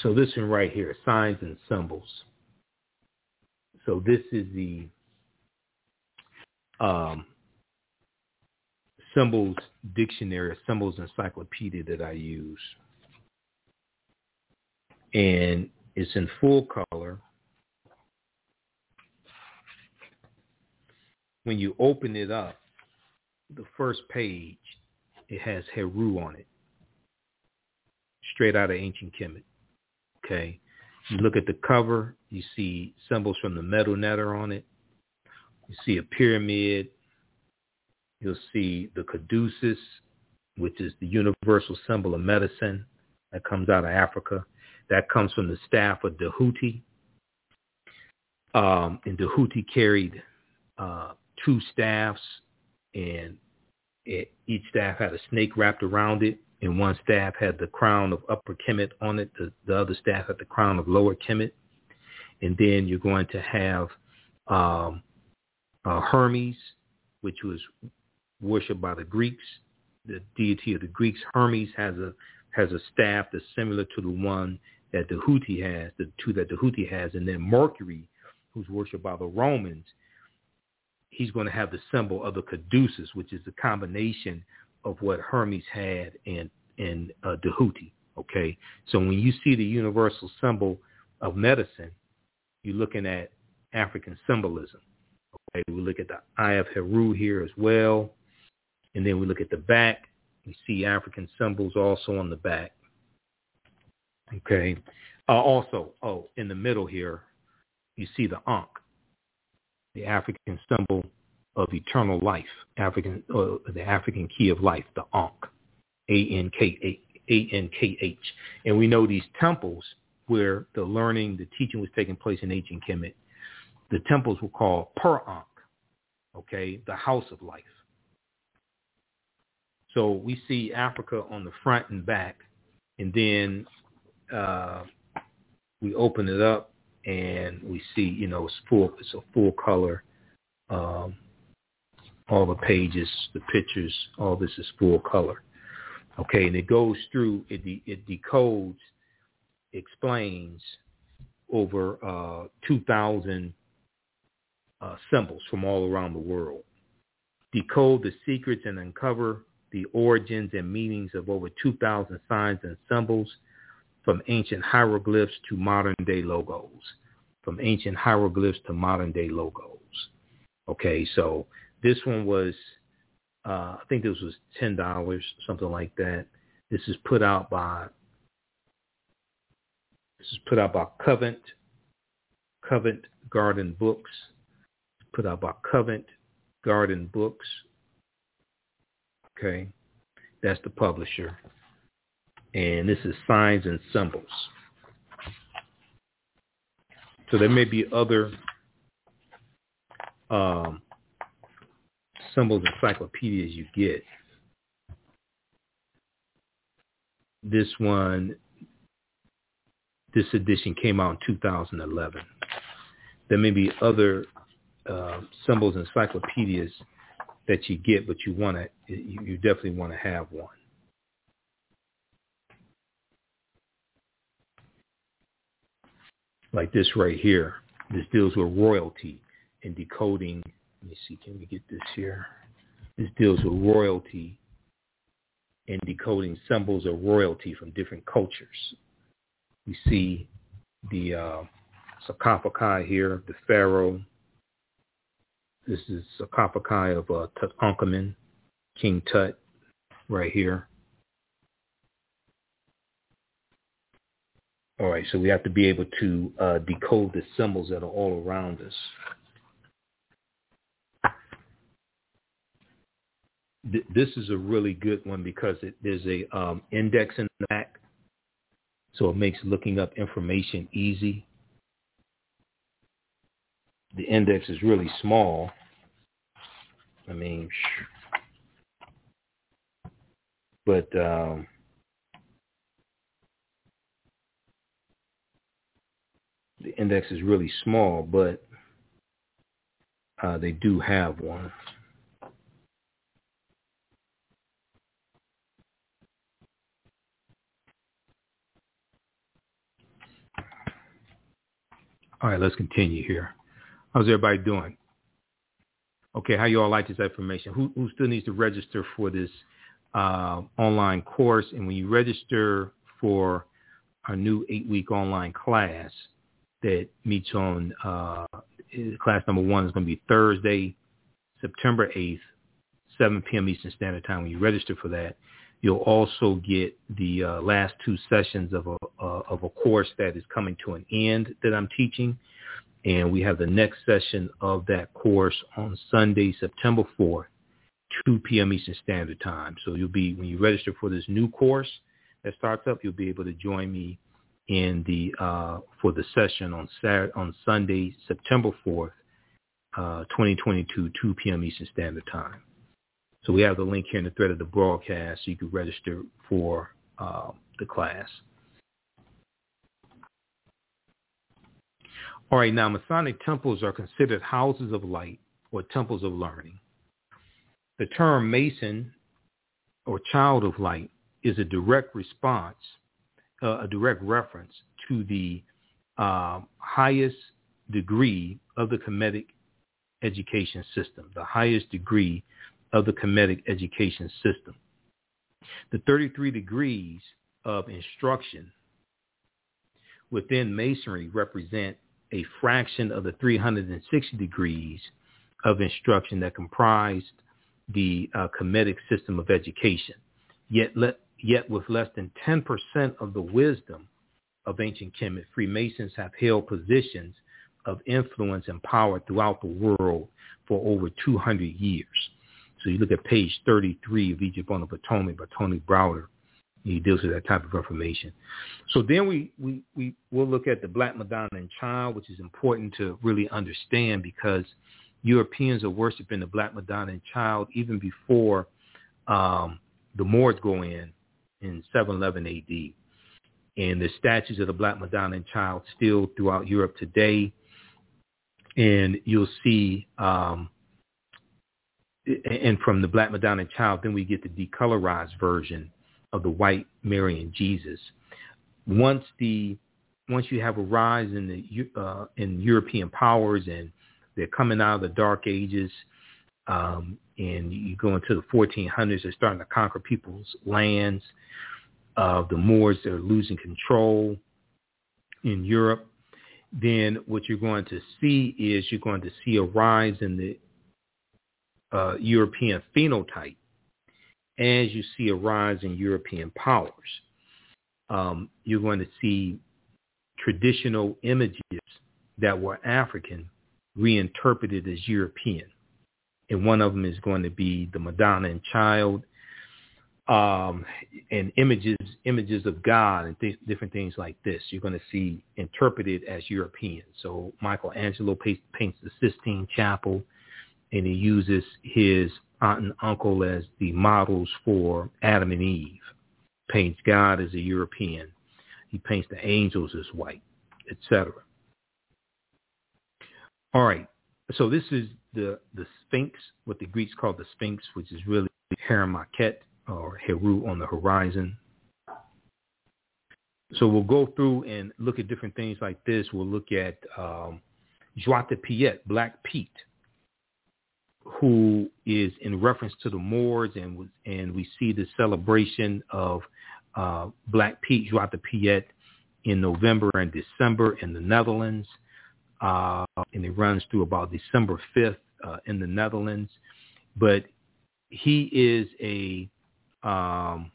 So this one right here, signs and symbols. So this is the um, symbols dictionary, symbols encyclopedia that I use. And it's in full color. when you open it up, the first page, it has Heru on it, straight out of ancient Kemet. Okay. You look at the cover, you see symbols from the Medu Neter on it. You see a pyramid. You'll see the caduceus, which is the universal symbol of medicine that comes out of Africa. That comes from the staff of Tahuti. Um, and Tahuti carried uh, two staffs, and it, each staff had a snake wrapped around it, and one staff had the crown of Upper Kemet on it. The, the other staff had the crown of Lower Kemet. And then you're going to have um, uh, Hermes, which was worshipped by the Greeks, the deity of the Greeks. Hermes has a has a staff that's similar to the one that Tahuti has, the two that Tahuti has, and then Mercury, who's worshipped by the Romans, he's going to have the symbol of the caduceus, which is the combination of what Hermes had and and uh, Tahuti. Okay, so when you see the universal symbol of medicine, you're looking at African symbolism. Okay, we look at the Eye of Heru here as well, and then we look at the back. We see African symbols also on the back. Okay, uh, also, oh, in the middle here, you see the Ankh, the African symbol of eternal life, African, uh, the African key of life, the Ankh, A-N-K-H. A-N-K-H. And we know these temples where the learning, the teaching was taking place in ancient Kemet, the temples were called Per-Ankh, okay, the house of life. So we see Africa on the front and back, and then uh, we open it up and we see, you know, it's full, it's a full color. Um, all the pages, the pictures, all this is full color. Okay, and it goes through, it, de- it decodes, explains over uh, 2,000 uh, symbols from all around the world. Decode the secrets and uncover the origins and meanings of over 2,000 signs and symbols from ancient hieroglyphs to modern day logos. From ancient hieroglyphs to modern day logos. Okay, so this one was, uh, I think this was $10, something like that. This is put out by, this is put out by Covent, Covent Garden Books, put out by Covent Garden Books. Okay, that's the publisher. And this is signs and symbols. So there may be other um, symbols encyclopedias you get. This one, this edition came out in 2011. There may be other uh, symbols and encyclopedias that you get, but you want to, you, you definitely want to have one. Like this right here. This deals with royalty and decoding. Let me see, can we get this here? This deals with royalty and decoding symbols of royalty from different cultures. We see the uh, sarcophagi here, the pharaoh, this is sarcophagi of uh, Tutankhamun, King Tut, right here. All right, so we have to be able to uh, decode the symbols that are all around us. This is a really good one because it, there's a um, index in the back, so it makes looking up information easy. The index is really small, I mean, but um, the index is really small, but uh, they do have one. All right, let's continue here. How's everybody doing? Okay, how you all like this information? Who, who still needs to register for this uh, online course? And when you register for our new eight-week online class that meets on uh, class number one is going to be Thursday, September 8th, 7 p.m. Eastern Standard Time. When you register for that, you'll also get the uh, last two sessions of a uh, of a course that is coming to an end that I'm teaching. And we have the next session of that course on Sunday, September 4th, 2 p.m. Eastern Standard Time. So you'll be, when you register for this new course that starts up, you'll be able to join me in the uh, for the session on Saturday, on Sunday, September 4th, uh, 2022, 2 p.m. Eastern Standard Time. So we have the link here in the thread of the broadcast so you can register for uh, the class. All right, now Masonic temples are considered houses of light or temples of learning. The term Mason or child of light is a direct response, uh, a direct reference to the uh, highest degree of the Kemetic education system, the highest degree of the Kemetic education system. The 33 degrees of instruction within Masonry represent a fraction of the 360 degrees of instruction that comprised the uh, system of education. Yet, yet with less than 10% of the wisdom of ancient Kemet, Freemasons have held positions of influence and power throughout the world for over 200 years. So you look at page 33 of Egypt on the Potomac by Tony Browder. He deals with that type of information. So then we, we, we will look at the Black Madonna and Child, which is important to really understand because Europeans are worshiping the Black Madonna and Child even before um, the Moors go in in 711 AD. And the statues of the Black Madonna and Child still throughout Europe today. And you'll see, um, and from the Black Madonna Child, then we get the decolorized version of the white Mary and Jesus. Once the once you have a rise in the uh, in European powers and they're coming out of the Dark Ages, um, and you go into the 1400s, they're starting to conquer people's lands. Uh, the Moors are losing control in Europe. Then what you're going to see is you're going to see a rise in the uh, European phenotype as you see a rise in European powers. Um, you're going to see traditional images that were African reinterpreted as European. And one of them is going to be the Madonna and Child, um, and images images of God and th- different things like this. You're going to see interpreted as European. So Michelangelo paints, paints the Sistine Chapel, and he uses his aunt and uncle as the models for Adam and Eve. Paints God as a European. He paints the angels as white, etc. All right. So this is the the Sphinx, what the Greeks call the Sphinx, which is really Heramakhet or Heru on the horizon. So we'll go through and look at different things like this. We'll look at um, Piet, Black Pete, who is in reference to the Moors, and and we see the celebration of uh, Black Pete, Zwarte Piet, in November and December in the Netherlands uh, and it runs through about December 5th uh, in the Netherlands. But he is a um,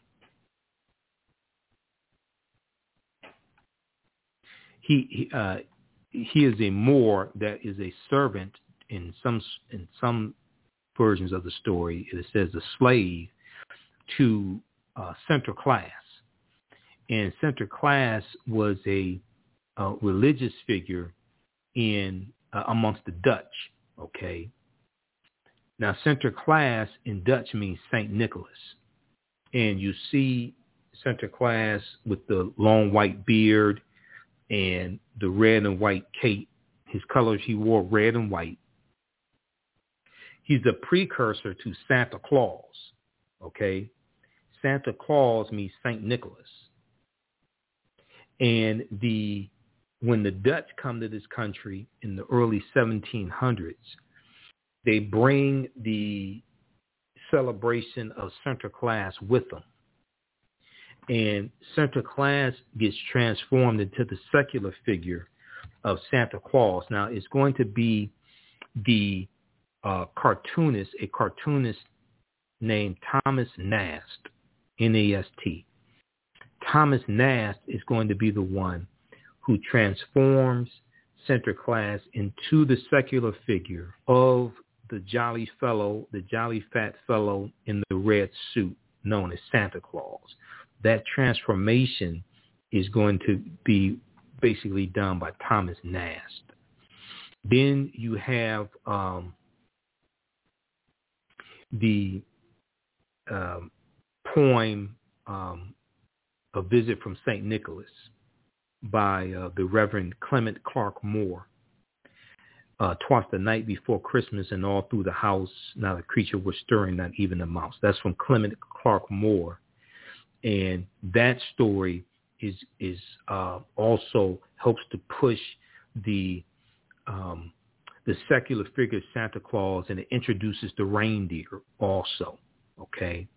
he he, uh, he is a Moor that is a servant in some in some versions of the story. It says a slave to uh, Class, and Sinterklaas was a, a religious figure in uh, amongst the Dutch. Okay. Now, Sinterklaas in Dutch means Saint Nicholas, and you see Sinterklaas with the long white beard and the red and white cape. His colors, he wore red and white. He's a precursor to Santa Claus. Okay, Santa Claus means Saint Nicholas, and the when the Dutch come to this country in the early 1700s, they bring the celebration of Sinterklaas with them. And Sinterklaas gets transformed into the secular figure of Santa Claus. Now, it's going to be the uh, cartoonist, a cartoonist named Thomas Nast, N-A-S-T. Thomas Nast is going to be the one who transforms Sinterklaas into the secular figure of the jolly fellow, the jolly fat fellow in the red suit known as Santa Claus. That transformation is going to be basically done by Thomas Nast. Then you have um, the um, poem um, A Visit from St. Nicholas by uh, the Reverend Clement Clarke Moore. Uh, twice the night before Christmas and all through the house, not a creature was stirring, not even a mouse. That's from Clement Clarke Moore. And that story is is uh, also helps to push the um, the secular figure Santa Claus, and it introduces the reindeer also. Okay,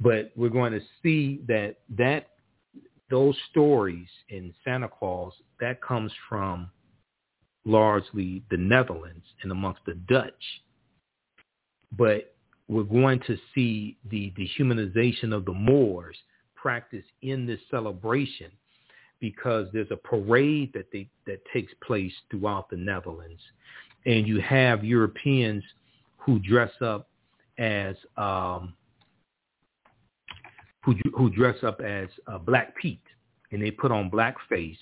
but we're going to see that that those stories in Santa Claus that comes from largely the Netherlands and amongst the Dutch. But we're going to see the dehumanization of the Moors practiced in this celebration because there's a parade that they that takes place throughout the Netherlands, and you have Europeans who dress up as um, who who dress up as uh, Black Pete, and they put on blackface,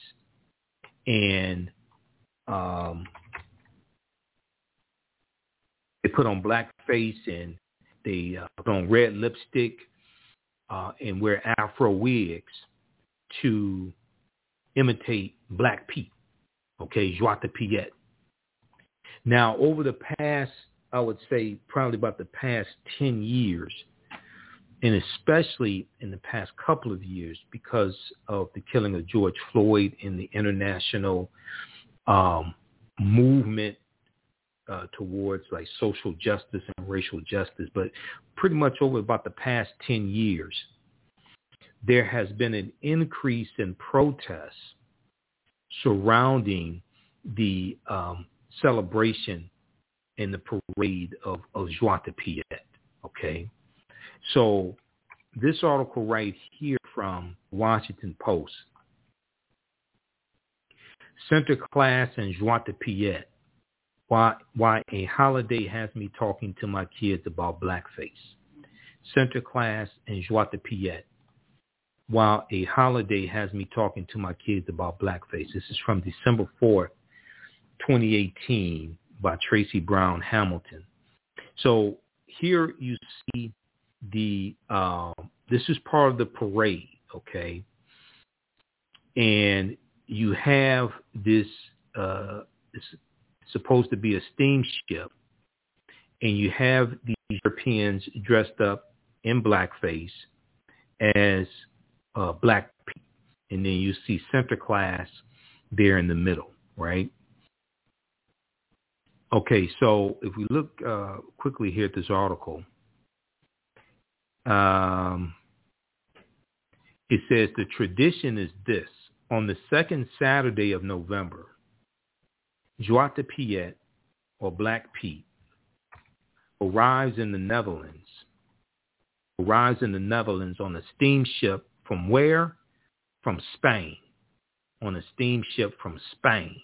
and um, they put on blackface and they uh, put on red lipstick uh, and wear afro wigs to imitate Black Pete, okay, Zwarte Piet. Now, over the past, I would say probably about the past 10 years, and especially in the past couple of years because of the killing of George Floyd in the international um, movement uh, towards like social justice and racial justice, but pretty much over about the past 10 years, there has been an increase in protests surrounding the um, celebration and the parade of, of de Piet. Okay. So this article right here from Washington Post, Center class and Zwarte Piet, why, why a holiday has me talking to my kids about blackface. Sinterklaas and Zwarte Piet, while a holiday has me talking to my kids about blackface. This is from December 4th, 2018 by Tracy Brown Hamilton. So here you see the, uh, this is part of the parade, okay? And you have this, uh, it's supposed to be a steamship, and you have these Europeans dressed up in blackface as uh, black people. And then you see Sinterklaas there in the middle, right? Okay, so if we look uh, quickly here at this article, um, it says the tradition is this. On the second Saturday of November, Zwarte Piet, or Black Pete, arrives in the Netherlands, arrives in the Netherlands on a steamship from where? From Spain, on a steamship from Spain.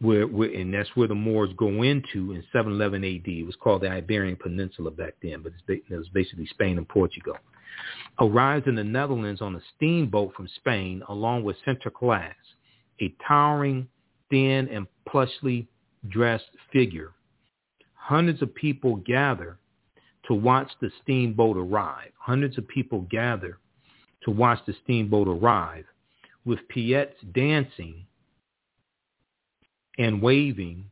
Where, where, and that's where the Moors go into in 711 AD. It was called the Iberian Peninsula back then, but it was basically Spain and Portugal. Arrives in the Netherlands on a steamboat from Spain along with Sinterklaas, a towering, thin, and plushly dressed figure. Hundreds of people gather to watch the steamboat arrive. Hundreds of people gather to watch the steamboat arrive with Piets dancing and waving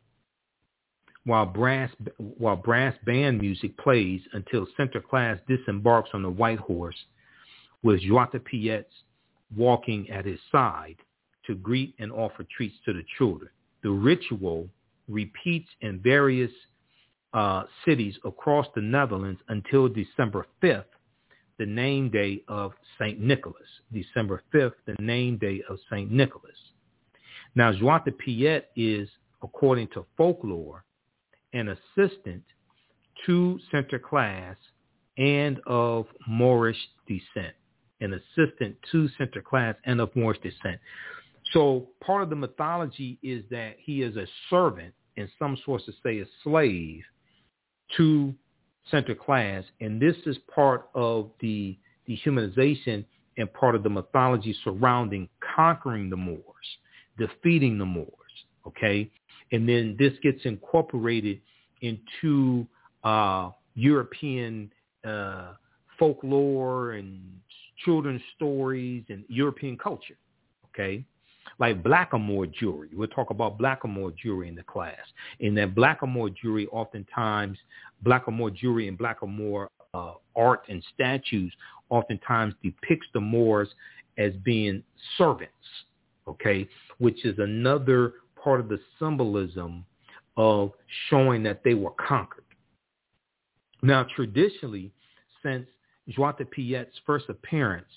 while brass, while brass band music plays until Sinterklaas disembarks on the white horse with de Piets walking at his side to greet and offer treats to the children. The ritual repeats in various uh, cities across the Netherlands until December 5th, the name day of St. Nicholas. December 5th, the name day of St. Nicholas. Now, Zwarte Piet is, according to folklore, an assistant to Sinterklaas and of Moorish descent. An assistant to Sinterklaas and of Moorish descent. So part of the mythology is that he is a servant, and some sources say a slave, to Sinterklaas. and this is part of the dehumanization and part of the mythology surrounding conquering the Moors, defeating the Moors. Okay, and then this gets incorporated into uh, European uh, folklore and children's stories and European culture. Okay, like blackamoor jewelry. We'll talk about blackamoor jewelry in the class. In that blackamoor jewelry, oftentimes blackamoor jewelry and blackamoor uh, art and statues oftentimes depicts the Moors as being servants, okay, which is another part of the symbolism of showing that they were conquered. Now, traditionally, since de Piet's first appearance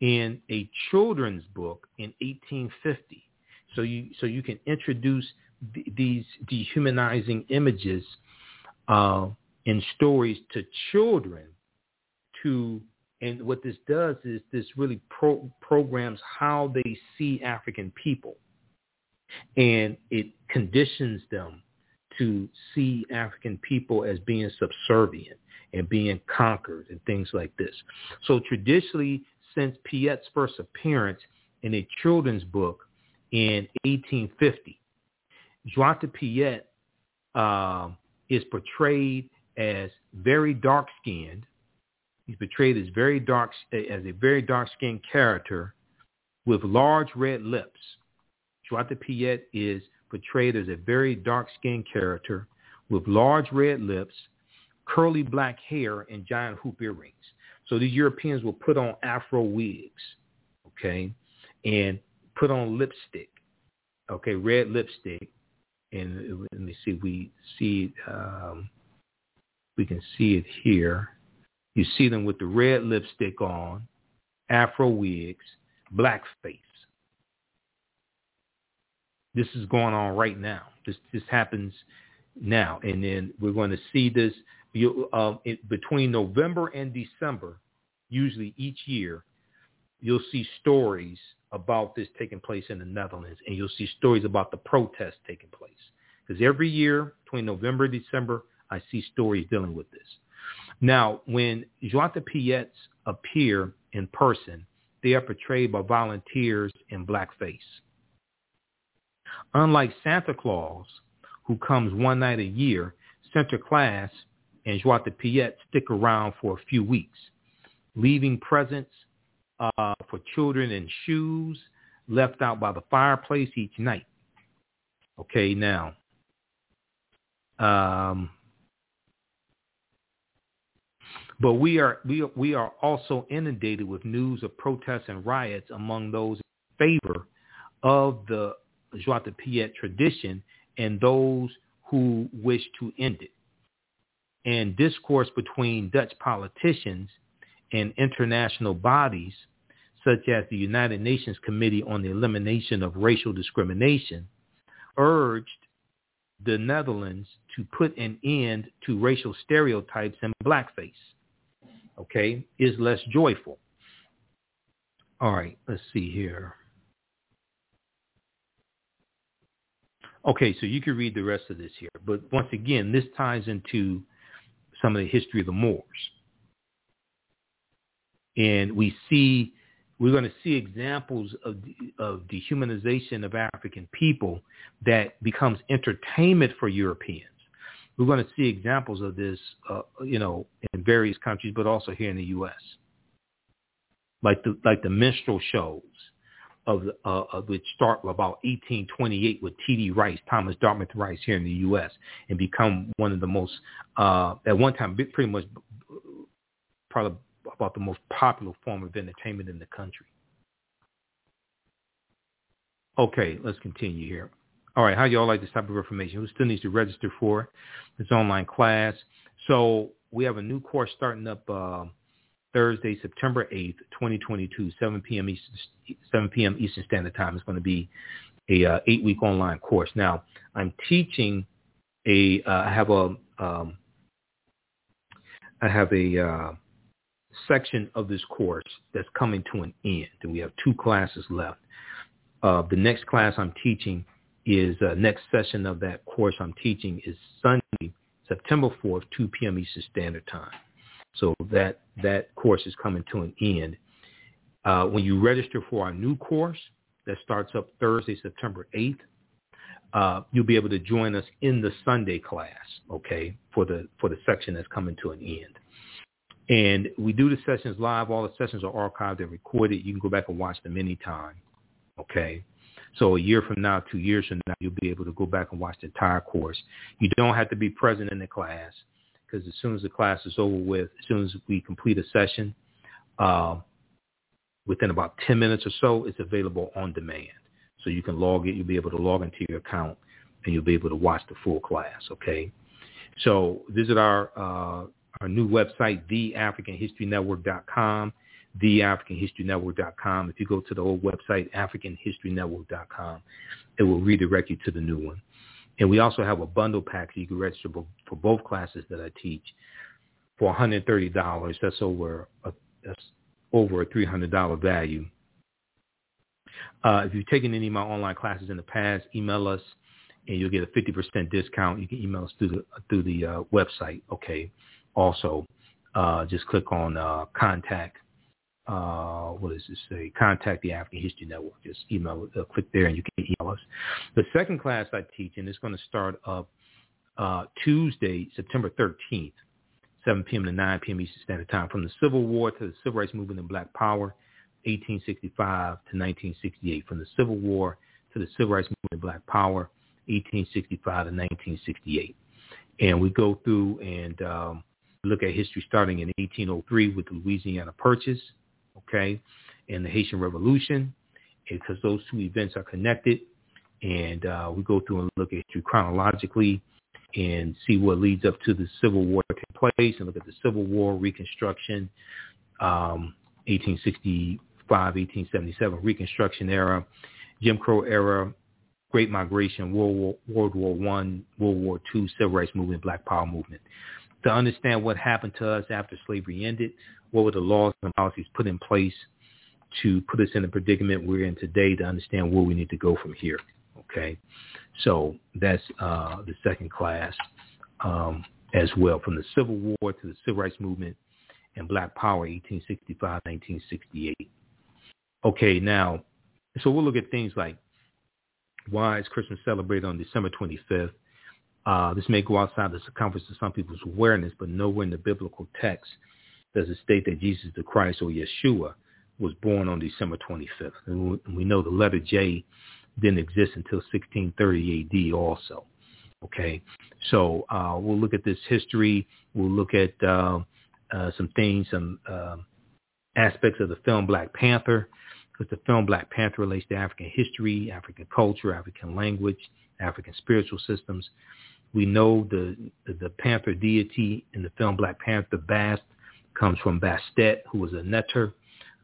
in a children's book in 1850, so you so you can introduce th- these dehumanizing images uh, in stories to children to and what this does is this really pro- programs how they see African people. And it conditions them to see African people as being subservient and being conquered and things like this. So traditionally, since Piet's first appearance in a children's book in 1850, Zwarte Piet uh, is portrayed as very dark-skinned, He's portrayed as very dark as a very dark-skinned character with large red lips. Zwarte Piet is portrayed as a very dark-skinned character with large red lips, curly black hair, and giant hoop earrings. So these Europeans will put on afro wigs, okay, and put on lipstick, okay, red lipstick. And let me see, we see, um, we can see it here. You see them with the red lipstick on, afro wigs, blackface. This is going on right now. This this happens now, and then we're going to see this you, um, it, between November and December. Usually each year, you'll see stories about this taking place in the Netherlands, and you'll see stories about the protests taking place. Because every year between November and December, I see stories dealing with this. Now, when Zwarte Piets appear in person, they are portrayed by volunteers in blackface. Unlike Santa Claus, who comes one night a year, Sinterklaas and de Piet stick around for a few weeks, leaving presents uh, for children and shoes left out by the fireplace each night. Okay, now, um, but we are we are, we are also inundated with news of protests and riots among those in favor of the Zwarte Piet tradition and those who wish to end it. And discourse between Dutch politicians and international bodies such as the United Nations Committee on the Elimination of Racial Discrimination urged the Netherlands to put an end to racial stereotypes and blackface okay, is less joyful. All right, let's see here. Okay, so you can read the rest of this here. But once again, this ties into some of the history of the Moors. And we see, we're going to see examples of, of dehumanization of African people that becomes entertainment for Europeans. We're going to see examples of this, uh, you know, in various countries, but also here in the U.S. Like the like the minstrel shows of, uh, which start about 1828 with T.D. Rice, Thomas Dartmouth Rice here in the U.S. and become one of the most, uh, at one time, pretty much probably about the most popular form of entertainment in the country. Okay, let's continue here. All right, how do y'all like this type of information? Who still needs to register for this online class? So we have a new course starting up uh, Thursday, September 8th, 2022, 7 p.m. Eastern, 7 p.m. Eastern Standard Time. It's going to be a uh, eight-week online course. Now, I'm teaching a. Uh, I have a. Um, I have a uh, section of this course that's coming to an end, and we have two classes left. Uh, the next class I'm teaching is uh, next session of that course I'm teaching is Sunday, September 4th, 2 p.m. Eastern Standard Time. So that that course is coming to an end. Uh, when you register for our new course that starts up Thursday, September 8th, uh, you'll be able to join us in the Sunday class, okay, for the for the section that's coming to an end. And we do the sessions live. All the sessions are archived and recorded. You can go back and watch them anytime, okay. So a year from now, two years from now, you'll be able to go back and watch the entire course. You don't have to be present in the class because as soon as the class is over with, as soon as we complete a session, uh, within about 10 minutes or so, it's available on demand. So you can log it. You'll be able to log into your account and you'll be able to watch the full class. Okay. So visit our, uh, our new website, theafricanhistorynetwork.com, theafricanhistorynetwork.com. If you go to the old website, africanhistorynetwork.com, it will redirect you to the new one. And we also have a bundle pack you can register for both classes that I teach for $130. That's over a, that's over a $300 value. Uh, if you've taken any of my online classes in the past, email us and you'll get a 50% discount. You can email us through the through the uh, website. Okay. Also, uh, just click on uh, contact. Uh, what does it say? Contact the African History Network. Just email, uh, click there, and you can email us. The second class I teach, and it's going to start up uh, Tuesday, September 13th, 7 p.m. to 9 p.m. Eastern Standard Time, from the Civil War to the Civil Rights Movement and Black Power, 1865 to 1968. From the Civil War to the Civil Rights Movement and Black Power, 1865 to 1968. And we go through and um, look at history starting in 1803 with the Louisiana Purchase, okay, and the Haitian Revolution, because those two events are connected. And uh, we go through and look at history chronologically and see what leads up to the Civil War taking place and look at the Civil War, Reconstruction, um, 1865, 1877, Reconstruction era, Jim Crow era, Great Migration, World War, World War One, World War Two, Civil Rights Movement, Black Power Movement. To understand what happened to us after slavery ended, what were the laws and policies put in place to put us in the predicament we're in today to understand where we need to go from here. Okay. So that's uh, the second class um, as well, from the Civil War to the Civil Rights Movement and Black Power, 1865, 1968. Okay, now, so we'll look at things like why is Christmas celebrated on December 25th? Uh, this may go outside the circumference of some people's awareness, but nowhere in the biblical text does it state that Jesus the Christ or Yeshua was born on December 25th. And we know the letter J didn't exist until 1630 AD also. Okay, so uh, we'll look at this history. We'll look at uh, uh, some things, some uh, aspects of the film Black Panther, because the film Black Panther relates to African history, African culture, African language, African spiritual systems. We know the the, the Panther deity in the film Black Panther, Bast, comes from Bastet, who was a Neter.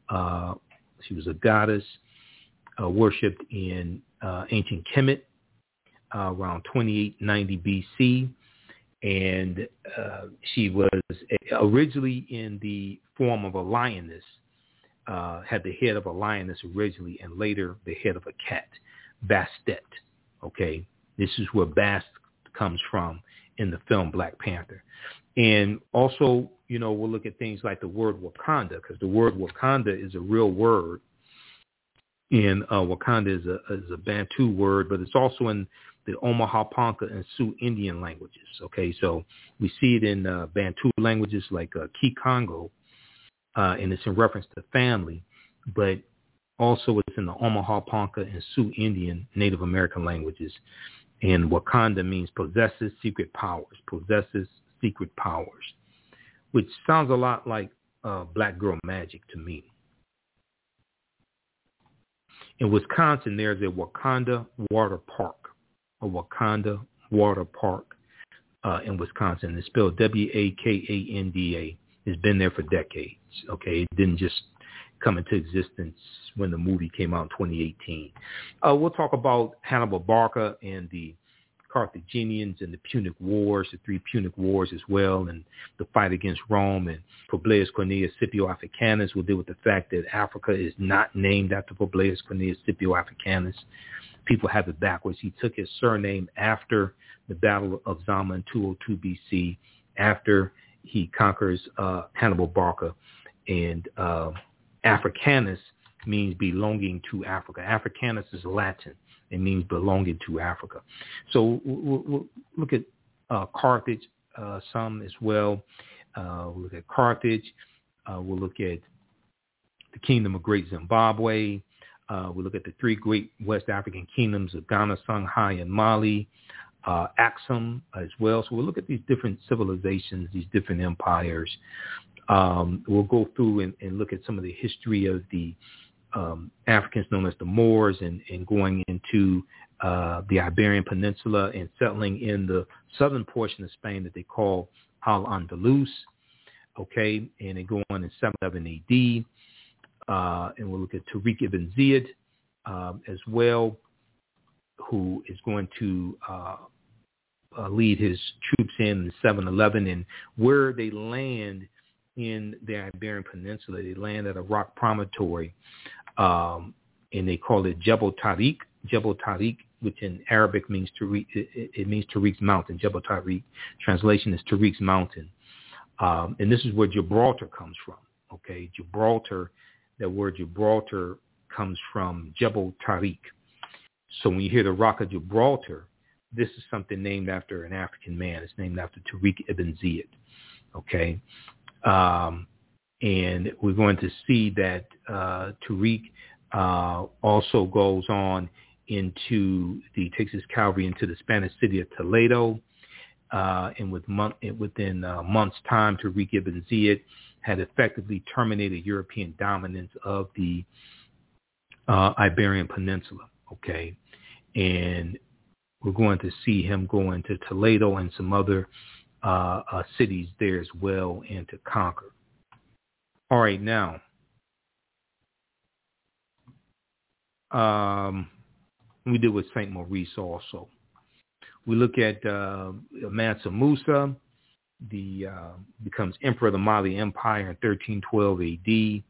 Uh, she was a goddess uh, worshipped in uh, ancient Kemet uh, around 2890 BC. And uh, she was originally in the form of a lioness, uh, had the head of a lioness originally, and later the head of a cat, Bastet. Okay, this is where Bast comes from in the film Black Panther. And also, you know, we'll look at things like the word Wakanda, because the word Wakanda is a real word in uh, Wakanda is a, is a Bantu word, but it's also in the Omaha Ponca and Sioux Indian languages. Okay, so we see it in uh, Bantu languages like uh, Kikongo, uh, and it's in reference to family, but also it's in the Omaha Ponca and Sioux Indian Native American languages. And Wakanda means possesses secret powers, possesses secret powers, which sounds a lot like uh, black girl magic to me. In Wisconsin, there's a Wakanda Water Park, a Wakanda Water Park uh, in Wisconsin. It's spelled W-A-K-A-N-D-A. It's been there for decades. Okay, it didn't just come into existence when the movie came out in 2018. Uh, we'll talk about Hannibal Barca and the Carthaginians and the Punic Wars, the three Punic Wars as well, and the fight against Rome. And Publius Cornelius Scipio Africanus We'll deal with the fact that Africa is not named after Publius Cornelius Scipio Africanus. People have it backwards. He took his surname after the Battle of Zama in 202 BC, after he conquers uh, Hannibal Barca and uh, Africanus means belonging to Africa. Africanus is Latin. It means belonging to Africa. So we'll, we'll look at uh, Carthage uh, some as well. Uh, we'll look at Carthage. Uh, we'll look at the Kingdom of Great Zimbabwe. Uh, we look at the three great West African kingdoms of Ghana, Songhai, and Mali, uh, Axum as well. So we'll look at these different civilizations, these different empires. Um, we'll go through and, and, look at some of the history of the um, Africans known as the Moors and, and going into uh, the Iberian Peninsula and settling in the southern portion of Spain that they call Al-Andalus. Okay, and they go on in 711 AD. Uh, and we'll look at Tariq ibn Ziyad um, as well, who is going to uh, uh, lead his troops in 711 and where they land in the Iberian Peninsula. They land at a rock promontory, um, and they call it Jebel Tariq. Jebel Tariq, which in Arabic means Tariq, it, it means Tariq's mountain. Jebel Tariq, translation is Tariq's mountain, um, and this is where Gibraltar comes from. Okay, Gibraltar that word Gibraltar comes from Jebel Tariq. So when you hear the Rock of Gibraltar, this is something named after an African man. It's named after Tariq ibn Ziyad. Okay. Um, and we're going to see that uh, Tariq uh, also goes on into the Texas Calvary into the Spanish city of Toledo. Uh, and with month, within uh, months' time, Tariq ibn Ziyad had effectively terminated European dominance of the uh, Iberian Peninsula. Okay, and we're going to see him go into Toledo and some other uh, uh, cities there as well, and to conquer. All right, now. Um, we did with Saint Maurice also. We look at uh, Mansa Musa, the uh, becomes emperor of the Mali Empire in 1312 AD.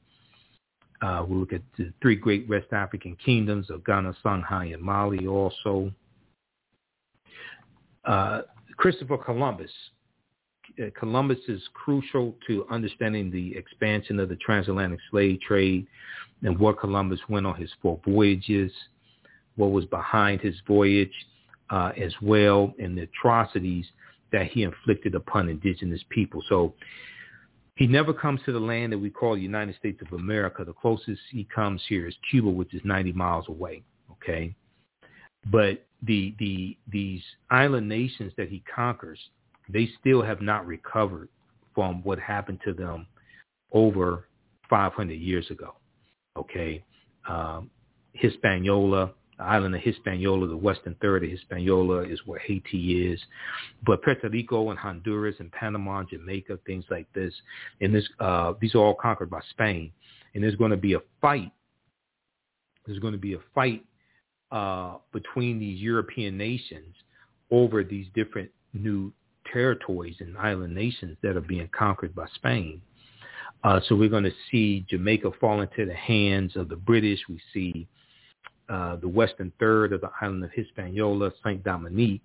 Uh, we look at the three great West African kingdoms of Ghana, Songhai, and Mali also. Uh, Christopher Columbus. Uh, Columbus is crucial to understanding the expansion of the transatlantic slave trade and what Columbus went on his four voyages, what was behind his voyage uh, as well, and the atrocities that he inflicted upon indigenous people. So he never comes to the land that we call the United States of America. The closest he comes here is Cuba, which is 90 miles away. Okay. But the, the, these island nations that he conquers, they still have not recovered from what happened to them over 500 years ago. Okay. Um, Hispaniola, the island of Hispaniola, the western third of Hispaniola is where Haiti is. But Puerto Rico and Honduras and Panama and Jamaica, things like this. And this, uh, these are all conquered by Spain. And there's going to be a fight. There's going to be a fight uh, between these European nations over these different new territories and island nations that are being conquered by Spain. Uh, so we're going to see Jamaica fall into the hands of the British. We see uh, the western third of the island of Hispaniola, Saint Dominique,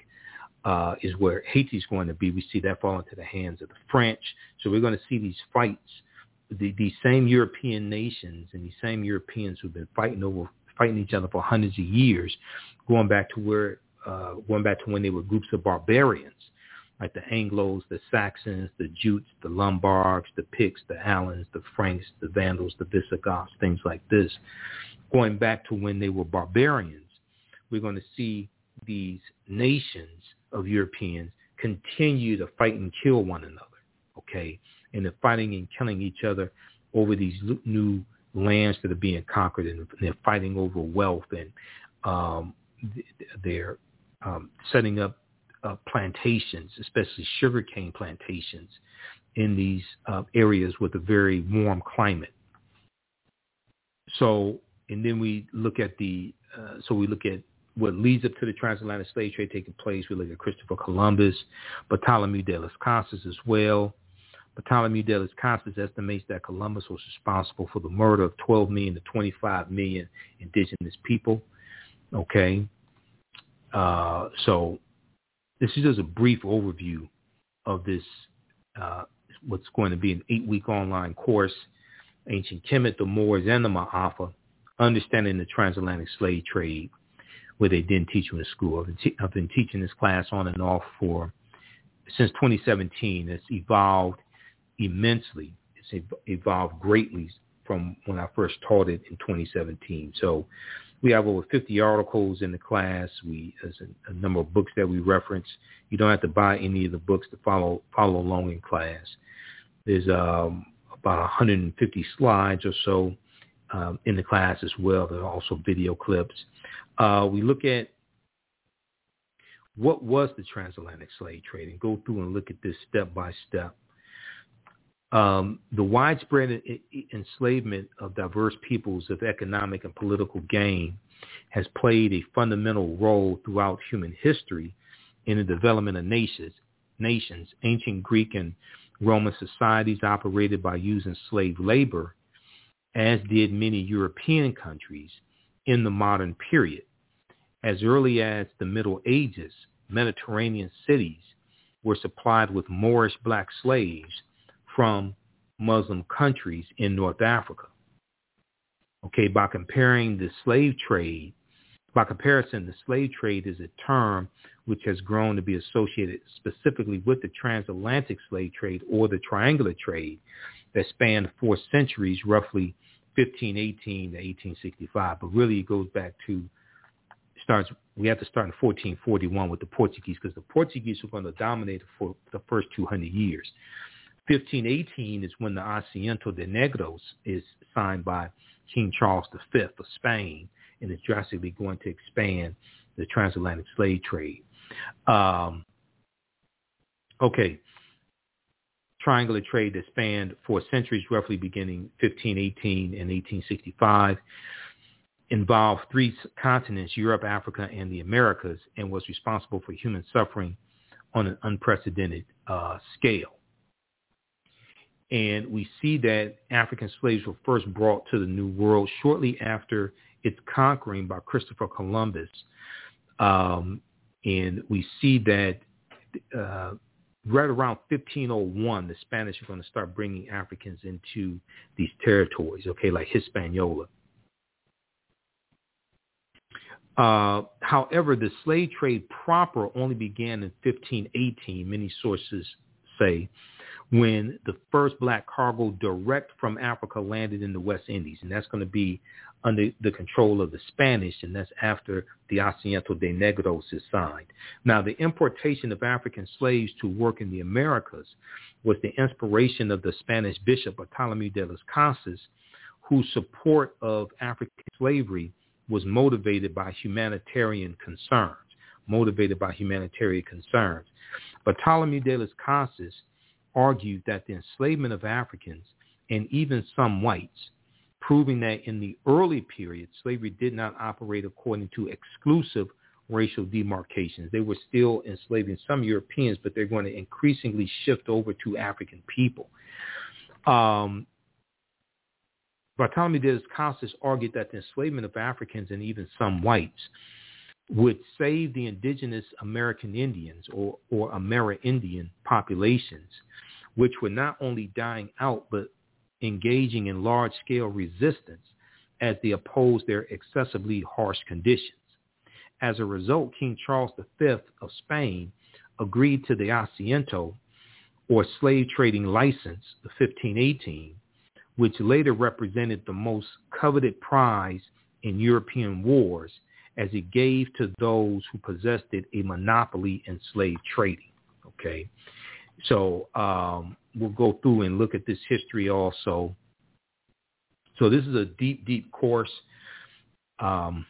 uh, is where Haiti's going to be. We see that fall into the hands of the French. So we're going to see these fights. The, these same European nations and these same Europeans who've been fighting over fighting each other for hundreds of years, going back to where uh, going back to when they were groups of barbarians, like the Anglos, the Saxons, the Jutes, the Lombards, the Picts, the Alans, the Franks, the Vandals, the Visigoths, things like this going back to when they were barbarians, we're going to see these nations of Europeans continue to fight and kill one another, okay? And they're fighting and killing each other over these new lands that are being conquered, and they're fighting over wealth, and um, they're um, setting up uh, plantations, especially sugarcane plantations, in these uh, areas with a very warm climate. So and then we look at the uh, so we look at what leads up to the transatlantic slave trade taking place. We look at Christopher Columbus, Bartholomew de las Casas as well. Bartholomew de las Casas estimates that Columbus was responsible for the murder of 12 million to 25 million indigenous people. Okay, uh, so this is just a brief overview of this. Uh, what's going to be an eight-week online course ancient Kemet, the Moors, and the Ma'afa, understanding the transatlantic slave trade, where they didn't teach you in school. I've been, te- I've been teaching this class on and off for since 2017. It's evolved immensely. It's evolved greatly from when I first taught it in 2017. So we have over 50 articles in the class. We there's a, a number of books that we reference. You don't have to buy any of the books to follow follow along in class. There's um, about 150 slides or so um, in the class as well. There are also video clips. Uh, we look at what was the transatlantic slave trade and go through and look at this step by step. Um, the widespread enslavement of diverse peoples of economic and political gain has played a fundamental role throughout human history in the development of nations. Nations, ancient Greek and Roman societies operated by using slave labor, as did many European countries in the modern period. As early as the Middle Ages, Mediterranean cities were supplied with Moorish black slaves from Muslim countries in North Africa. Okay, by comparing the slave trade, by comparison, the slave trade is a term which has grown to be associated specifically with the transatlantic slave trade or the triangular trade that spanned four centuries, roughly 1518 to 1865. But really it goes back to, starts, we have to start in 1441 with the Portuguese because the Portuguese were going to dominate for the first 200 years. 1518 is when the Asiento de Negros is signed by King Charles V of Spain and is drastically going to expand the transatlantic slave trade. Um, okay. Triangular trade that spanned for centuries, roughly beginning 1518 and 1865, involved three continents, Europe, Africa, and the Americas, and was responsible for human suffering on an unprecedented uh, scale. And we see that African slaves were first brought to the New World shortly after its conquering by Christopher Columbus. Um, and we see that uh, right around 1501, the Spanish are going to start bringing Africans into these territories, okay, like Hispaniola. Uh, however, the slave trade proper only began in 1518, many sources say, when the first black cargo direct from Africa landed in the West Indies. And that's going to be under the control of the Spanish, and that's after the Asiento de Negros is signed. Now, the importation of African slaves to work in the Americas was the inspiration of the Spanish bishop Bartolomé de las Casas, whose support of African slavery was motivated by humanitarian concerns, motivated by humanitarian concerns. Bartolomé de las Casas argued that the enslavement of Africans and even some whites, proving that in the early period, slavery did not operate according to exclusive racial demarcations. They were still enslaving some Europeans, but they're going to increasingly shift over to African people. Um, Bartolome de las argued that the enslavement of Africans and even some whites would save the indigenous American Indians or, or Amerindian populations, which were not only dying out but engaging in large-scale resistance as they opposed their excessively harsh conditions. As a result, King Charles V of Spain agreed to the Asiento, or slave trading license, of 1518, which later represented the most coveted prize in European wars as it gave to those who possessed it a monopoly in slave trading. Okay. So um, we'll go through and look at this history also. So this is a deep, deep course. Um,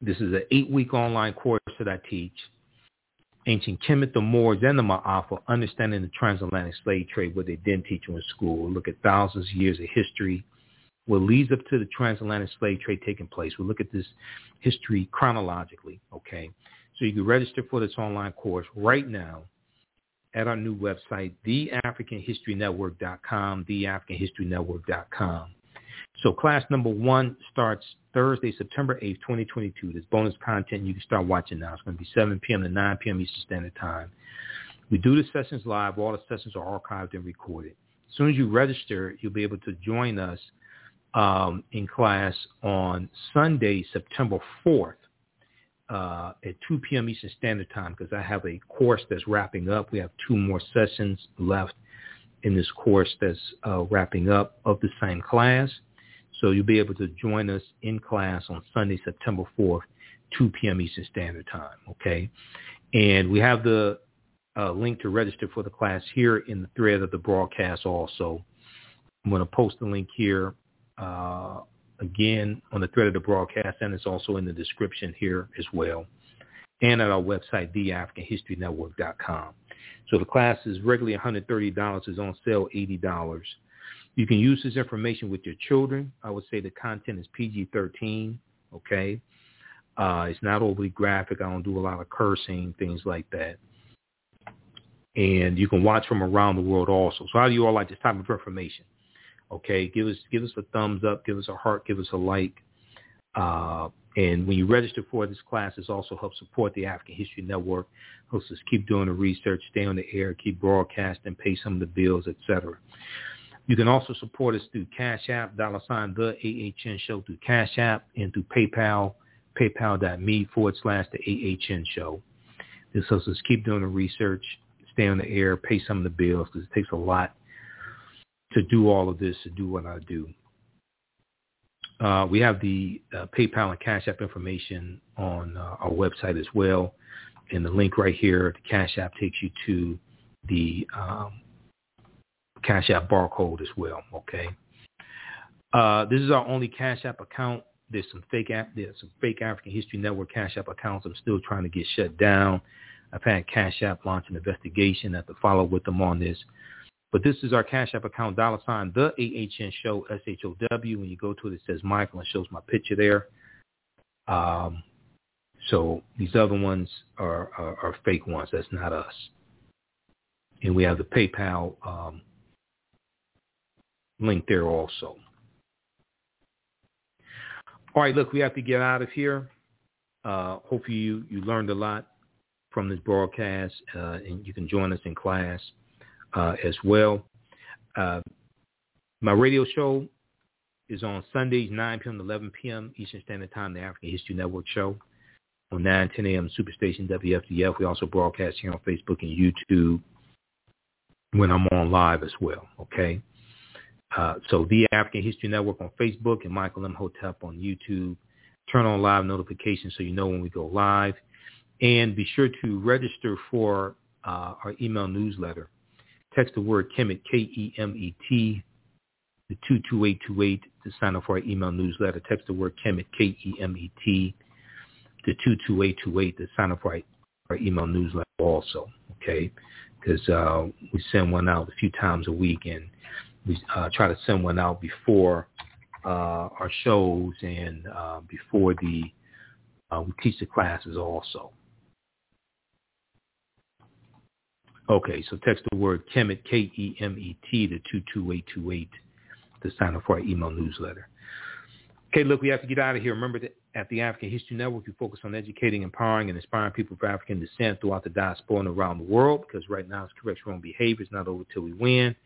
this is an eight-week online course that I teach. Ancient Kemet, the Moors, and the Ma'afa, understanding the transatlantic slave trade, what they didn't teach you in school. Look at thousands of years of history, what leads up to the transatlantic slave trade taking place. We'll look at this history chronologically, okay? So you can register for this online course right now at our new website, theafricanhistorynetwork.com, theafricanhistorynetwork.com. So class number one starts Thursday, September 8th, 2022. There's bonus content you can start watching now. It's going to be 7 p.m. to 9 p.m. Eastern Standard Time. We do the sessions live. All the sessions are archived and recorded. As soon as you register, you'll be able to join us um, in class on Sunday, September 4th uh, at 2 p.m. Eastern Standard Time because I have a course that's wrapping up. We have two more sessions left in this course that's uh, wrapping up of the same class. So you'll be able to join us in class on Sunday, September 4th, 2 p.m. Eastern Standard Time. Okay. And we have the uh, link to register for the class here in the thread of the broadcast also. I'm going to post the link here uh, again on the thread of the broadcast, and it's also in the description here as well, and at our website, theafricanhistorynetwork.com. So the class is regularly $130. is on sale $80. You can use this information with your children. I would say the content is PG-13, okay? Uh, it's not overly graphic. I don't do a lot of cursing, things like that. And you can watch from around the world also. So how do you all like this type of information? Okay, give us give us a thumbs up, give us a heart, give us a like. Uh, and when you register for this class, this also helps support the African History Network, helps us keep doing the research, stay on the air, keep broadcasting, pay some of the bills, etc. You can also support us through Cash App, dollar sign the AHN show through Cash App and through PayPal, paypal.me forward slash the AHN show. This helps us keep doing the research, stay on the air, pay some of the bills because it takes a lot to do all of this, to do what I do. Uh, we have the uh, PayPal and Cash App information on uh, our website as well. And the link right here, the Cash App takes you to the um, Cash App barcode as well. Okay. Uh, this is our only Cash App account. There's some fake app. There's some fake African History Network Cash App accounts. I'm still trying to get shut down. I've had Cash App launch an investigation. I have to follow with them on this. But this is our Cash App account, dollar sign, the AHN show, S-H-O-W. When you go to it, it says Michael and shows my picture there. Um, so these other ones are, are, are, fake ones. That's not us. And we have the PayPal um, link there also. All right, look, we have to get out of here. Uh, hopefully you, you learned a lot from this broadcast, uh, and you can join us in class uh, as well. Uh, my radio show is on Sundays, 9 p.m. to 11 p.m. Eastern Standard Time, the African History Network show on 9, 10 a.m. Superstation WFDF. We also broadcast here on Facebook and YouTube when I'm on live as well, okay? Uh, so the African History Network on Facebook and Michael Imhotep on YouTube. Turn on live notifications so you know when we go live. And be sure to register for uh, our email newsletter. Text the word Kemet, K-E-M-E-T, the 22828 to sign up for our email newsletter. Text the word Kemet, K-E-M-E-T, to 22828 to sign up for our, our email newsletter also, okay? Because uh, we send one out a few times a week and we uh, try to send one out before uh, our shows and uh, before the uh, we teach the classes also. Okay, so text the word Kemet, K-E-M-E-T, to 22828 to sign up for our email newsletter. Okay, look, we have to get out of here. Remember that at the African History Network, we focus on educating, empowering, and inspiring people of African descent throughout the diaspora and around the world because right now it's correct wrong behavior. It's not over till we win.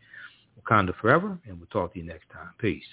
Wakanda forever, and we'll talk to you next time. Peace.